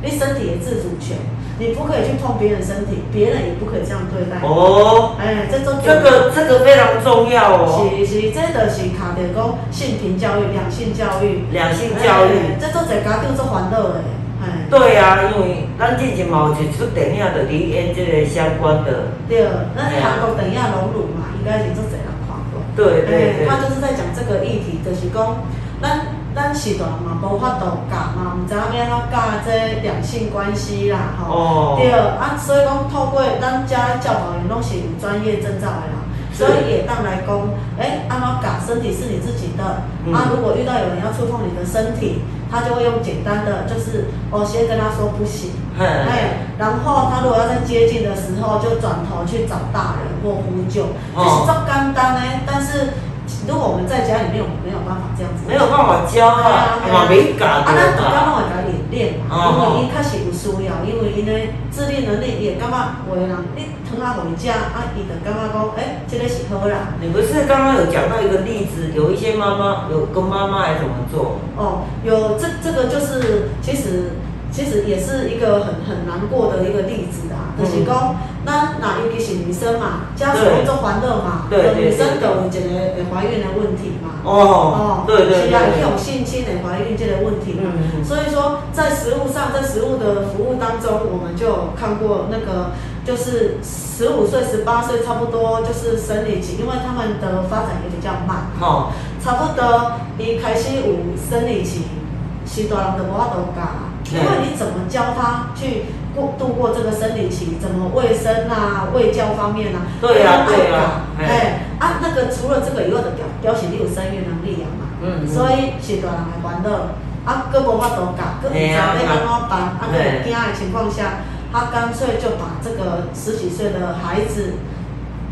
你身体的自主权，你不可以去碰别人身体，别人也不可以这样对待。哦，哎，这种这个这个非常重要哦。是是，这个是卡着讲性平教育、两性教育、两性教育，这都在家长做烦恼的。哎，对啊，因为咱之前嘛有一出电影，就伫演这个相关的。对，那韩国电影《荣辱》嘛，应该是做侪人看过。对对对。他就是在讲这个议题，就是讲，咱咱时段嘛无法度教嘛，毋知影要安怎教这两性关系啦，吼。哦。对，啊，所以讲透过咱家教导员拢是有专业证照的啦。所以也当来讲，哎，安怎讲？身体是你自己的。啊，如果遇到有人要触碰你的身体，他就会用简单的，就是我先跟他说不行，哎，然后他如果要在接近的时候，就转头去找大人或呼救，就是这简单呢。但是。如果我们在家里面，我们没有办法这样子，没有办法教啊，嘛没教。啊，咱主要拢会甲伊练嘛，因为伊确实有需要，因为因的自立能力也感觉有的人，你疼啊回家，啊，伊就感觉讲，哎，这个是好啦。你不是刚刚有讲到一个例子，有一些妈妈有跟妈妈来怎么做？哦，有这这个就是其实。其实也是一个很很难过的一个例子啊，就是讲，那那尤其是女生嘛，家属做欢乐嘛，女生都有一个怀孕的问题嘛，哦哦，对对，是啊，一种性侵的怀孕这个问题嘛，所以说在食物上，在食物的服务当中，我们就看过那个，就是十五岁、十八岁差不多就是生理期，因为他们的发展也比较慢，哦，差不多一开始有生理期，是大人都无法度教。因为你怎么教他去过度过这个生理期，怎么卫生啊、卫教方面啊，对啊，对啊，哎，啊，那个除了这个以外的表表示你有生育能力啊嘛，嗯，所以是大人还玩乐，啊，佫无法度教，佫唔知要安怎办，啊，佮惊的情况下，他干脆就把这个十几岁的孩子。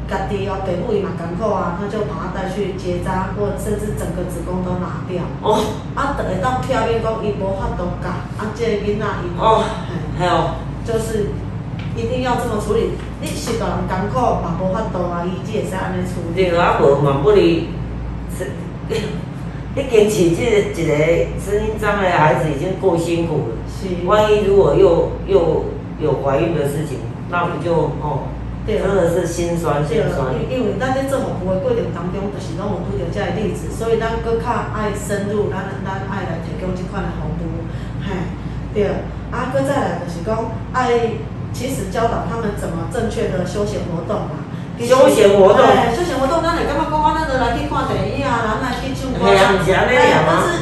家己哦，爸母伊嘛艰苦啊，他就把他带去结扎，或甚至整个子宫都拿掉。哦。啊，等到漂面讲伊无法度教，啊，这个囡仔伊哦，还有就是一定要这么处理。你是大人艰苦嘛无法度啊，伊只会使安尼处理。对啊，无嘛不离，是，<laughs> 你坚持这一个声音障碍的孩子已经够辛苦了。是。万一如果又又有怀孕的事情，那不就哦？真的是心酸心酸。因因为咱在政府服务的过程当中，就是拢有拄着这个例子，所以咱搁较爱深入，咱咱爱来提供这款的服务，嘿，对。啊，搁再来就是讲爱，其实教导他们怎么正确的休闲活动嘛。休闲活动，休闲活动，咱会感觉讲，我咱就来去看电影啊，咱来去唱歌。啊，但是因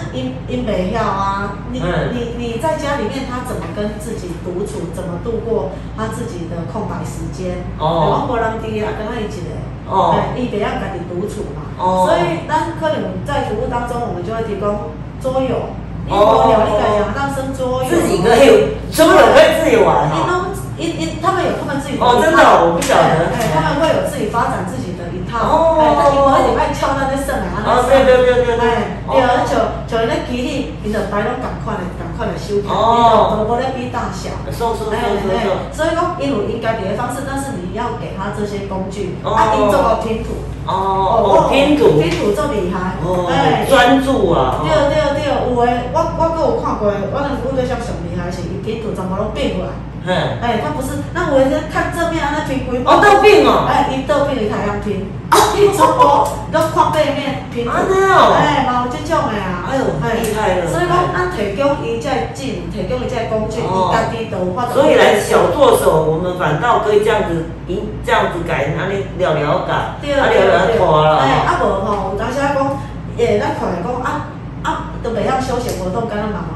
因袂晓啊，你你你在家里面，他怎么跟自己独处，怎么度过他自己的空白时间？哦。我无人伫啊，跟他一起的。哦。伊袂晓家己独处嘛。哦。所以咱可能在服务当中，我们就会提供桌游。哦。聊那个讲，当生桌游。自己可以，桌游可以自己玩哈。因因他们有他们自己的哦，真的，我不晓得。哎，他们会有自己发展自己的一套。哦。哎，但因为一爱敲那些绳啊，那些。哦，对对对对。哎，对啊，像像那机器，伊就摆拢共款的，共款的收起，哦。无无咧比大小。收收收收收。所以讲，因有应该别的方式，但是你要给他这些工具。哦。啊，因做个拼图。哦哦。拼图。拼图做厉害。哦。哎，专注啊。对对对，有诶，我我搁有看过，我那服务对象上厉害是，伊拼图全部拢变过来。哎，他不是，那我是看正面啊，那拼规。哦，倒病哦。哎，一倒病你才样拼，拼超多，都看背面拼。啊，那哦。哎，冇这种的啊。哎呦，太厉害了。所以讲，咱提供伊在进，提供伊在工具，伊家己都发所以来小作手，我们反倒可以这样子，一这样子改，安尼聊聊改，对啊，聊聊拖了。哎，啊无吼，有当时啊讲，诶，咱看来讲啊。啊，都袂晓休闲活动，敢若网络上。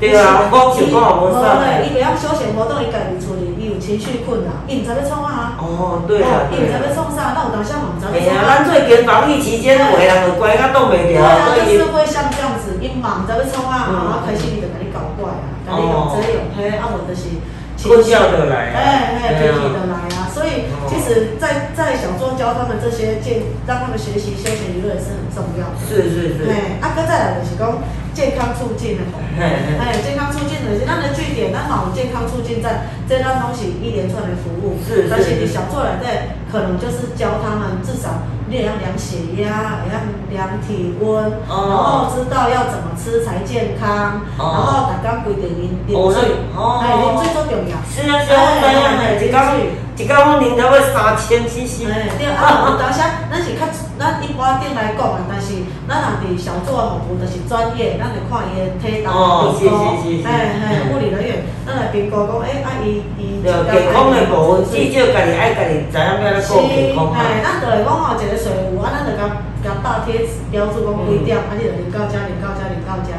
对啊，我就讲网络上。对，伊袂晓休闲活动，伊家己处理，伊有情绪困扰，伊毋知要创啊。哦，对啊，伊毋知要创啥，那有当时嘛毋知。哎呀，咱最近防疫期间，有的人就乖甲冻袂掉，所以。就是会像这样子，伊嘛毋知要创啊，然后开始伊就甲你搞怪啊，甲你用这用迄，啊无就是。情绪的来，哎哎，集体的来啊！所以其实，在在小时候教他们这些建，让他们学习休闲娱乐也是很重要的。是是是。哎，阿哥再来就是讲健康促进的，哎，健康促进的是咱的据点，咱嘛有健康促进站，这当东西一连串的服务。是是。但是你小做来在，可能就是教他们至少。你也要量血压，也要量体温，然后知道要怎么吃才健康，然后大家规定饮饮水，哎，饮水最重要。是啊是啊，对啊，一讲一工拢啉差不多三千 CC。哎，对啊，有当时咱是较咱一般顶来讲啊，但是咱若伫小做的服务，就是专业，咱就看伊的体重、哦评估哎哎，护理人员，咱来评估讲，哎啊伊伊对，健康的部分，至少家己爱家己知影要来顾健康啊。哎，咱就来讲吼，一个税务，啊，咱就甲甲大贴纸标注讲几点，啊，你就啉到遮，啉到遮，啉到遮。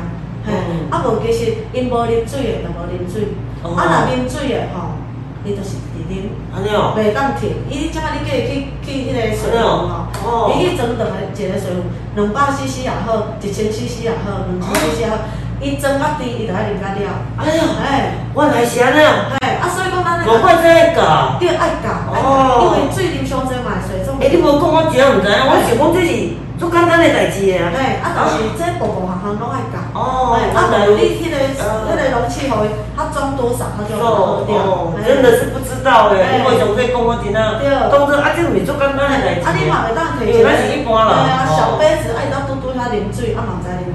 嘿，嗯啊无其实因无啉水的，就无啉水。哦啊，若啉水的吼，伊就是伫啉。安尼哦，袂当停，伊即摆你叫伊去去迄个水壶吼，哦伊去装长的一个水壶，两百 CC 也好，一千 CC 也好，两千 CC 也好，伊装较低，伊就爱啉甲了。哎呦，哎，我来是安尼哦，哎，啊，所以讲咱无怪这个教。对爱教，爱教，哦因为水啉伤济嘛会水肿。哎，你无讲我真毋知影，我想讲这是足简单的代志啊。对，啊，但是这步步行行拢爱教。哦哎，啊，无你迄个迄个容器互伊，它装多少，它就哦喝掉。哦，哎真的是不知道诶，哎因为上次讲我真啊，对当作啊，这毋是足简单的代志。啊，你嘛会当摕因为咱是一般啦。对啊，哦小杯子，啊，伊当嘟嘟它啉水，啊，嘛知啉偌济，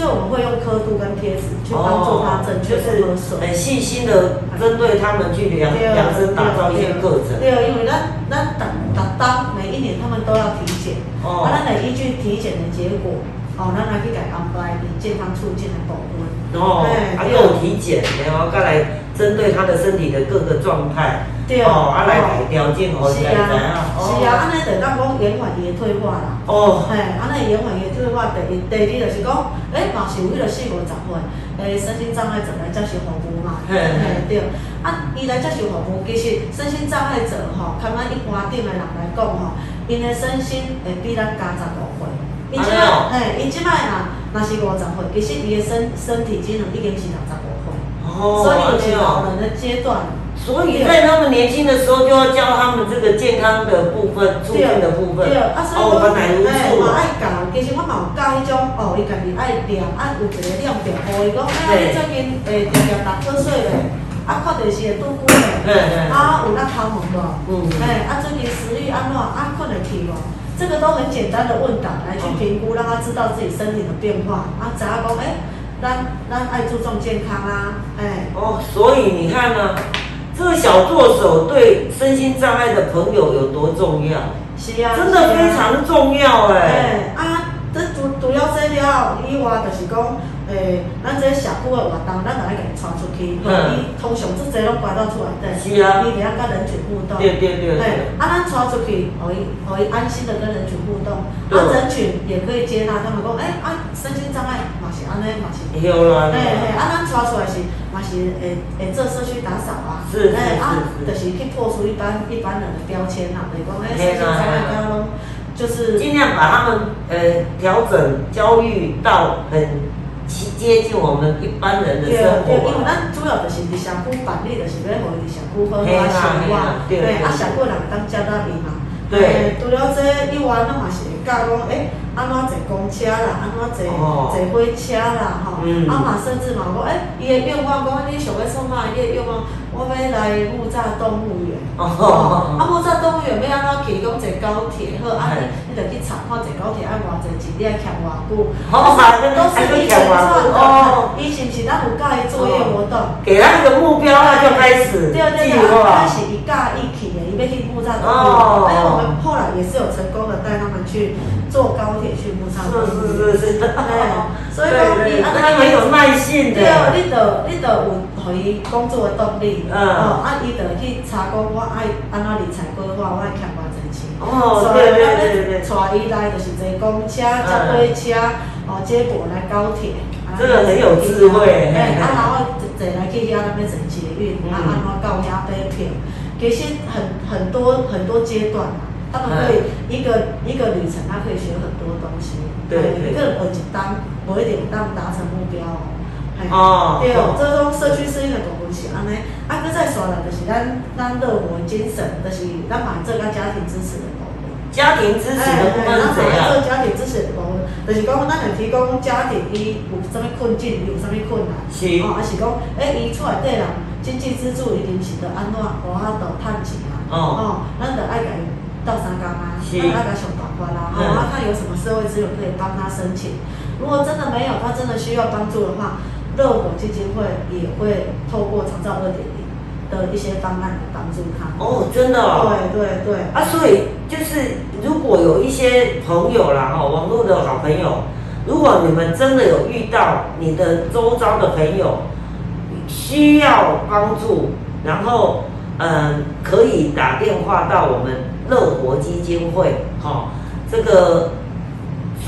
所以我们会用刻度跟贴纸去帮助他正确就是的喝水。很细心的针对他们去量对量身打造一些课程。对，因为那那打打当每一年他们都要体检，哦啊，那每依据体检的结果，哦，咱来去给安排你健康促进的部分。哦，哎啊，够体检，然后再来针对他的身体的各个状态，对哦，啊来来调整好是啊，是啊，安尼就当讲延缓伊的退化啦。哦，嘿，安尼延缓伊的退化，第一、第二就是讲，诶，嘛是有迄个四五十岁，诶，身心障碍者来接受服务嘛。嘿嘿，对。啊，伊来接受服务，其实身心障碍者吼，像咱一般顶的人来讲吼，因的身心会比咱加十五岁。伊即摆，安尼哦嘿，伊即摆啊若是五十岁，其实伊的身身体机能已经是六十五岁，哦，所以就是老人的阶段。所以在他们年轻的时候就要教他们这个健康的部分、促进的部分。对，啊，所以哦，原来如哎，此嘛。爱教，其实我嘛有教迄种，哦，伊家己爱量，啊，有一个量表，互伊讲，哎呀，你最近诶，常常打瞌睡咧，啊，看电视会拄久咧，啊，有咧头毛无？嗯哎，啊，最近食欲安怎？啊，困得去无？这个都很简单的问答来去评估，让他知道自己身体的变化，啊，只要讲，哎，咱咱爱注重健康啊，哎。哦，所以你看呢，这个小助手对身心障碍的朋友有多重要？是啊，真的非常重要哎。哎啊，这主主要这了以外，就是讲，诶、咱这社区的活动，咱就爱甲伊传出去，嗯伊通常这侪拢拐到厝内底，是啊伊袂晓甲人群互动。对对对对嘿，啊，咱传出去，互伊互伊安心的跟人群互动，啊，人群也可以接纳他们讲，诶、啊，身心障碍嘛是安尼嘛是。有啦。嘿嘿，啊，咱传出来是嘛是会会做社区打扫啊，是是嘿啊，就是去破除一般一般人的标签啦，就是讲，诶，身心障碍就是尽量把他们呃调整教育到很接接近我们一般人的对生对，因为活。咱主要就是伫社区办理，就是要互伊伫社区好好生对啊社区人当接纳伊嘛。对除了这以外，咱嘛是会教讲，诶，安怎坐公车啦，安怎坐哦坐火车啦，吼，嗯啊嘛甚至嘛讲，诶，伊的愿望讲，你想要创啥？伊的愿望，我要来木栅动物园。哦啊，木栅动物园要安怎去？讲坐高铁好，啊，嘿你你就去查看坐高铁要偌济钱，你要欠偌久。好都是一连串的哦，伊是不是咱有教伊作业活动？给他一个目标，他就开始对对对，开。始伊教伊去的，伊要去木栅动哦物园。哎，我们后来也是有成功的带他们去坐高铁去木栅动物园。是是是是，对所以 <laughs> 对讲你啊他很有耐性的对，。你就你就有互伊工作的动力。嗯哦，啊，伊就去查讲我爱安怎理财规划，我爱欠偌济钱。哦所以对对对对带伊来就是坐公车、接火车，哦，接驳来高铁。啊这个很有智慧哎，啊，然后坐来去遐那边坐捷运，啊，嗯安怎到遐买票，其实很很多很多阶段啊，他们可以一个一个旅程，他可以学很多东西。对一个人有一单，无一定当达成目标哦。对哦，这种社区适应的部分是安尼，啊，搁再说了就是咱咱乐活的精神，就是咱嘛做甲家庭支持的部分。家庭支持的部分是怎样？家庭支持的部分，就是讲咱会提供家庭伊有啥物困境，伊有啥物困难，是哦，还是讲，诶，伊厝内底人经济支柱一定是着安怎，无法度趁钱啊，哦哦，咱着爱甲伊斗相共啊，是咱爱甲想办法啦，嗯哦，啊，看有什么社会资源可以帮他申请。如果真的没有，他真的需要帮助的话，乐活基金会也会透过长照二点零，的一些方案来帮助他。哦，真的哦。对对对。啊，所以就是如果有一些朋友啦，哈，网络的好朋友，如果你们真的有遇到你的周遭的朋友需要帮助，然后嗯，可以打电话到我们乐活基金会，哈，这个。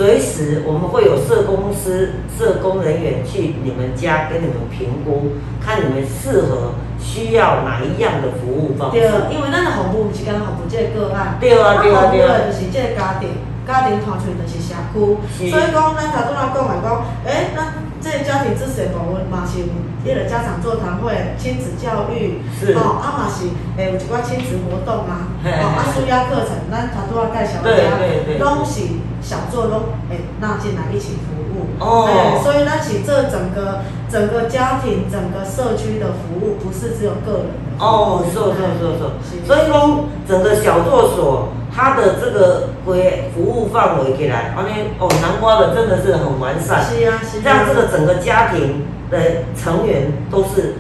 随时我们会有社工司、社工人员去你们家跟你们评估，看你们适合需要哪一样的服务方式。对，因为咱的服务是跟服务这个个案，对啊对啊对啊，就是这个家庭，家庭团出就是社区，所以讲咱头拄仔讲来讲，诶，咱这个家庭支持的部分嘛是有迄个家长座谈会、亲子教育，哦，啊嘛是诶有一寡亲子活动啊，哦，啊舒压课程，咱他都要介绍家，拢是。小作都诶纳进来一起服务，哦，所以咱是这整个整个家庭整个社区的服务不是只有个人。的哦，是是是是，所以说整个小作所它的这个规服务范围起来，安尼哦南瓜的真的是很完善，是啊是，让这个整个家庭的成员都是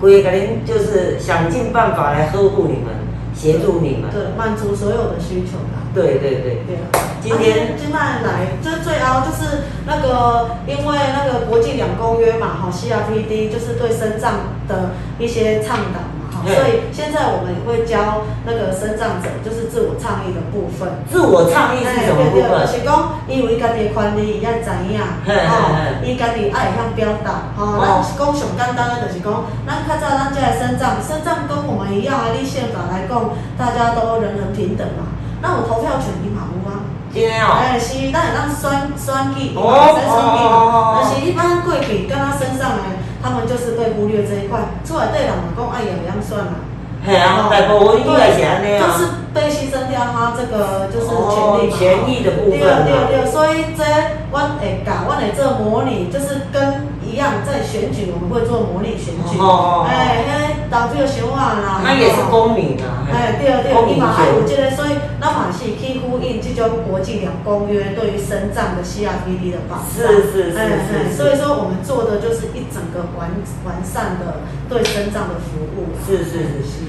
规肯定就是想尽办法来呵护你们，协助你们，对，满足所有的需求的。对对对，对今天今麦来，这最后就是那个，因为那个国际两公约嘛，哈，CRPD 就是对生长的一些倡导。嘛，哈，所以现在我们也会教那个生长者，就是自我倡议的部分。自我倡议是什么部分？就是讲，因为家己的权利伊爱知影，哈，伊家己爱会晓表达，哦，咱讲上简单的就是讲，咱较早咱这个生长，生长跟我们一样啊，立宪法来讲，大家都人人平等嘛。那我投票权你嘛有啊？真哦。哎，是，咱会当选选举，哦选选举嘛。但是一般过去跟他身上的，他们就是被忽略这一块。出来对人嘛讲，哎呀，会当选嘛。系啊，大部分应该是安尼啊。就是被牺牲掉他这个就是权利嘛。权益的部分。对对对，所以这我会教，我会做模拟，就是跟。一样在选举，我们会做模拟选举。哦哎，迄投票想法啦。那也是公民啊。哎，对对，伊嘛还有这个，所以那嘛是去呼应这种国际两公约对于生障的 CRPD 的保障。是是是是。所以说我们做的就是一整个完完善的对生障的服务。是是是是。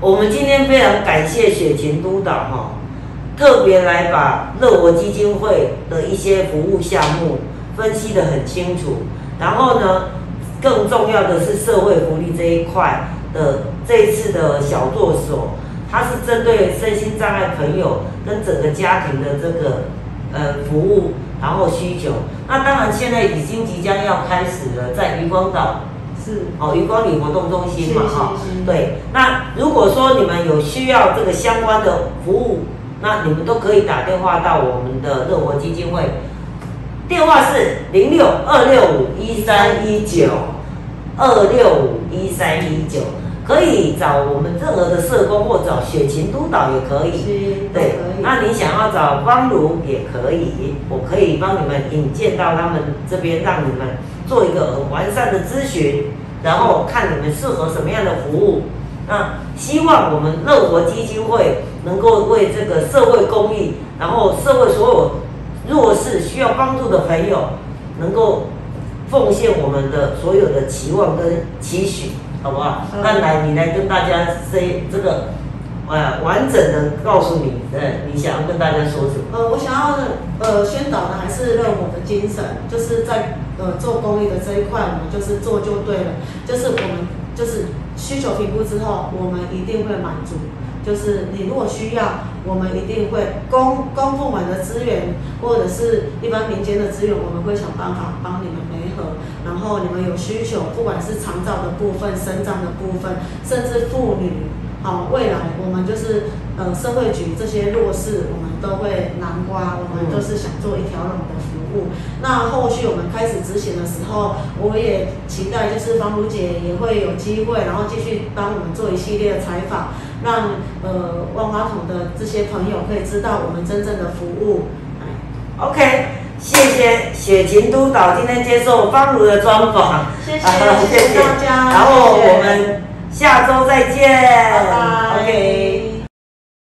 我们今天非常感谢雪琴督导哈，特别来把乐活基金会的一些服务项目分析的很清楚。然后呢，更重要的是社会福利这一块的这一次的小作所，它是针对身心障碍朋友跟整个家庭的这个呃服务，然后需求。那当然现在已经即将要开始了，在渔光岛是哦渔光里活动中心嘛哈，对。那如果说你们有需要这个相关的服务，那你们都可以打电话到我们的乐活基金会。电话是零六二六五一三一九二六五一三一九，可以找我们任何的社工或找雪琴督导也可以。对，那你想要找方如也可以，我可以帮你们引荐到他们这边，让你们做一个很完善的咨询，然后看你们适合什么样的服务。那希望我们乐活基金会能够为这个社会公益，然后社会所有。弱势需要帮助的朋友，能够奉献我们的所有的期望跟期许，好不好？那来，你来跟大家 say 这个，呃，完整的告诉你，呃，你想要跟大家说什么？呃，我想要呃宣导的还是热火的精神，就是在呃做公益的这一块，我们就是做就对了，就是我们就是需求评估之后，我们一定会满足。就是你如果需要，我们一定会公公部门的资源，或者是一般民间的资源，我们会想办法帮你们配合。然后你们有需求，不管是长照的部分、生长的部分，甚至妇女，好，未来我们就是呃社会局这些弱势，我们都会南瓜，我们都是想做一条龙的服务。那后续我们开始执行的时候，我也期待就是方如姐也会有机会，然后继续帮我们做一系列的采访。让呃万花筒的这些朋友可以知道我们真正的服务。OK，谢谢雪琴督导今天接受方如的专访，谢谢谢谢大家，然后我们下周再见，拜拜。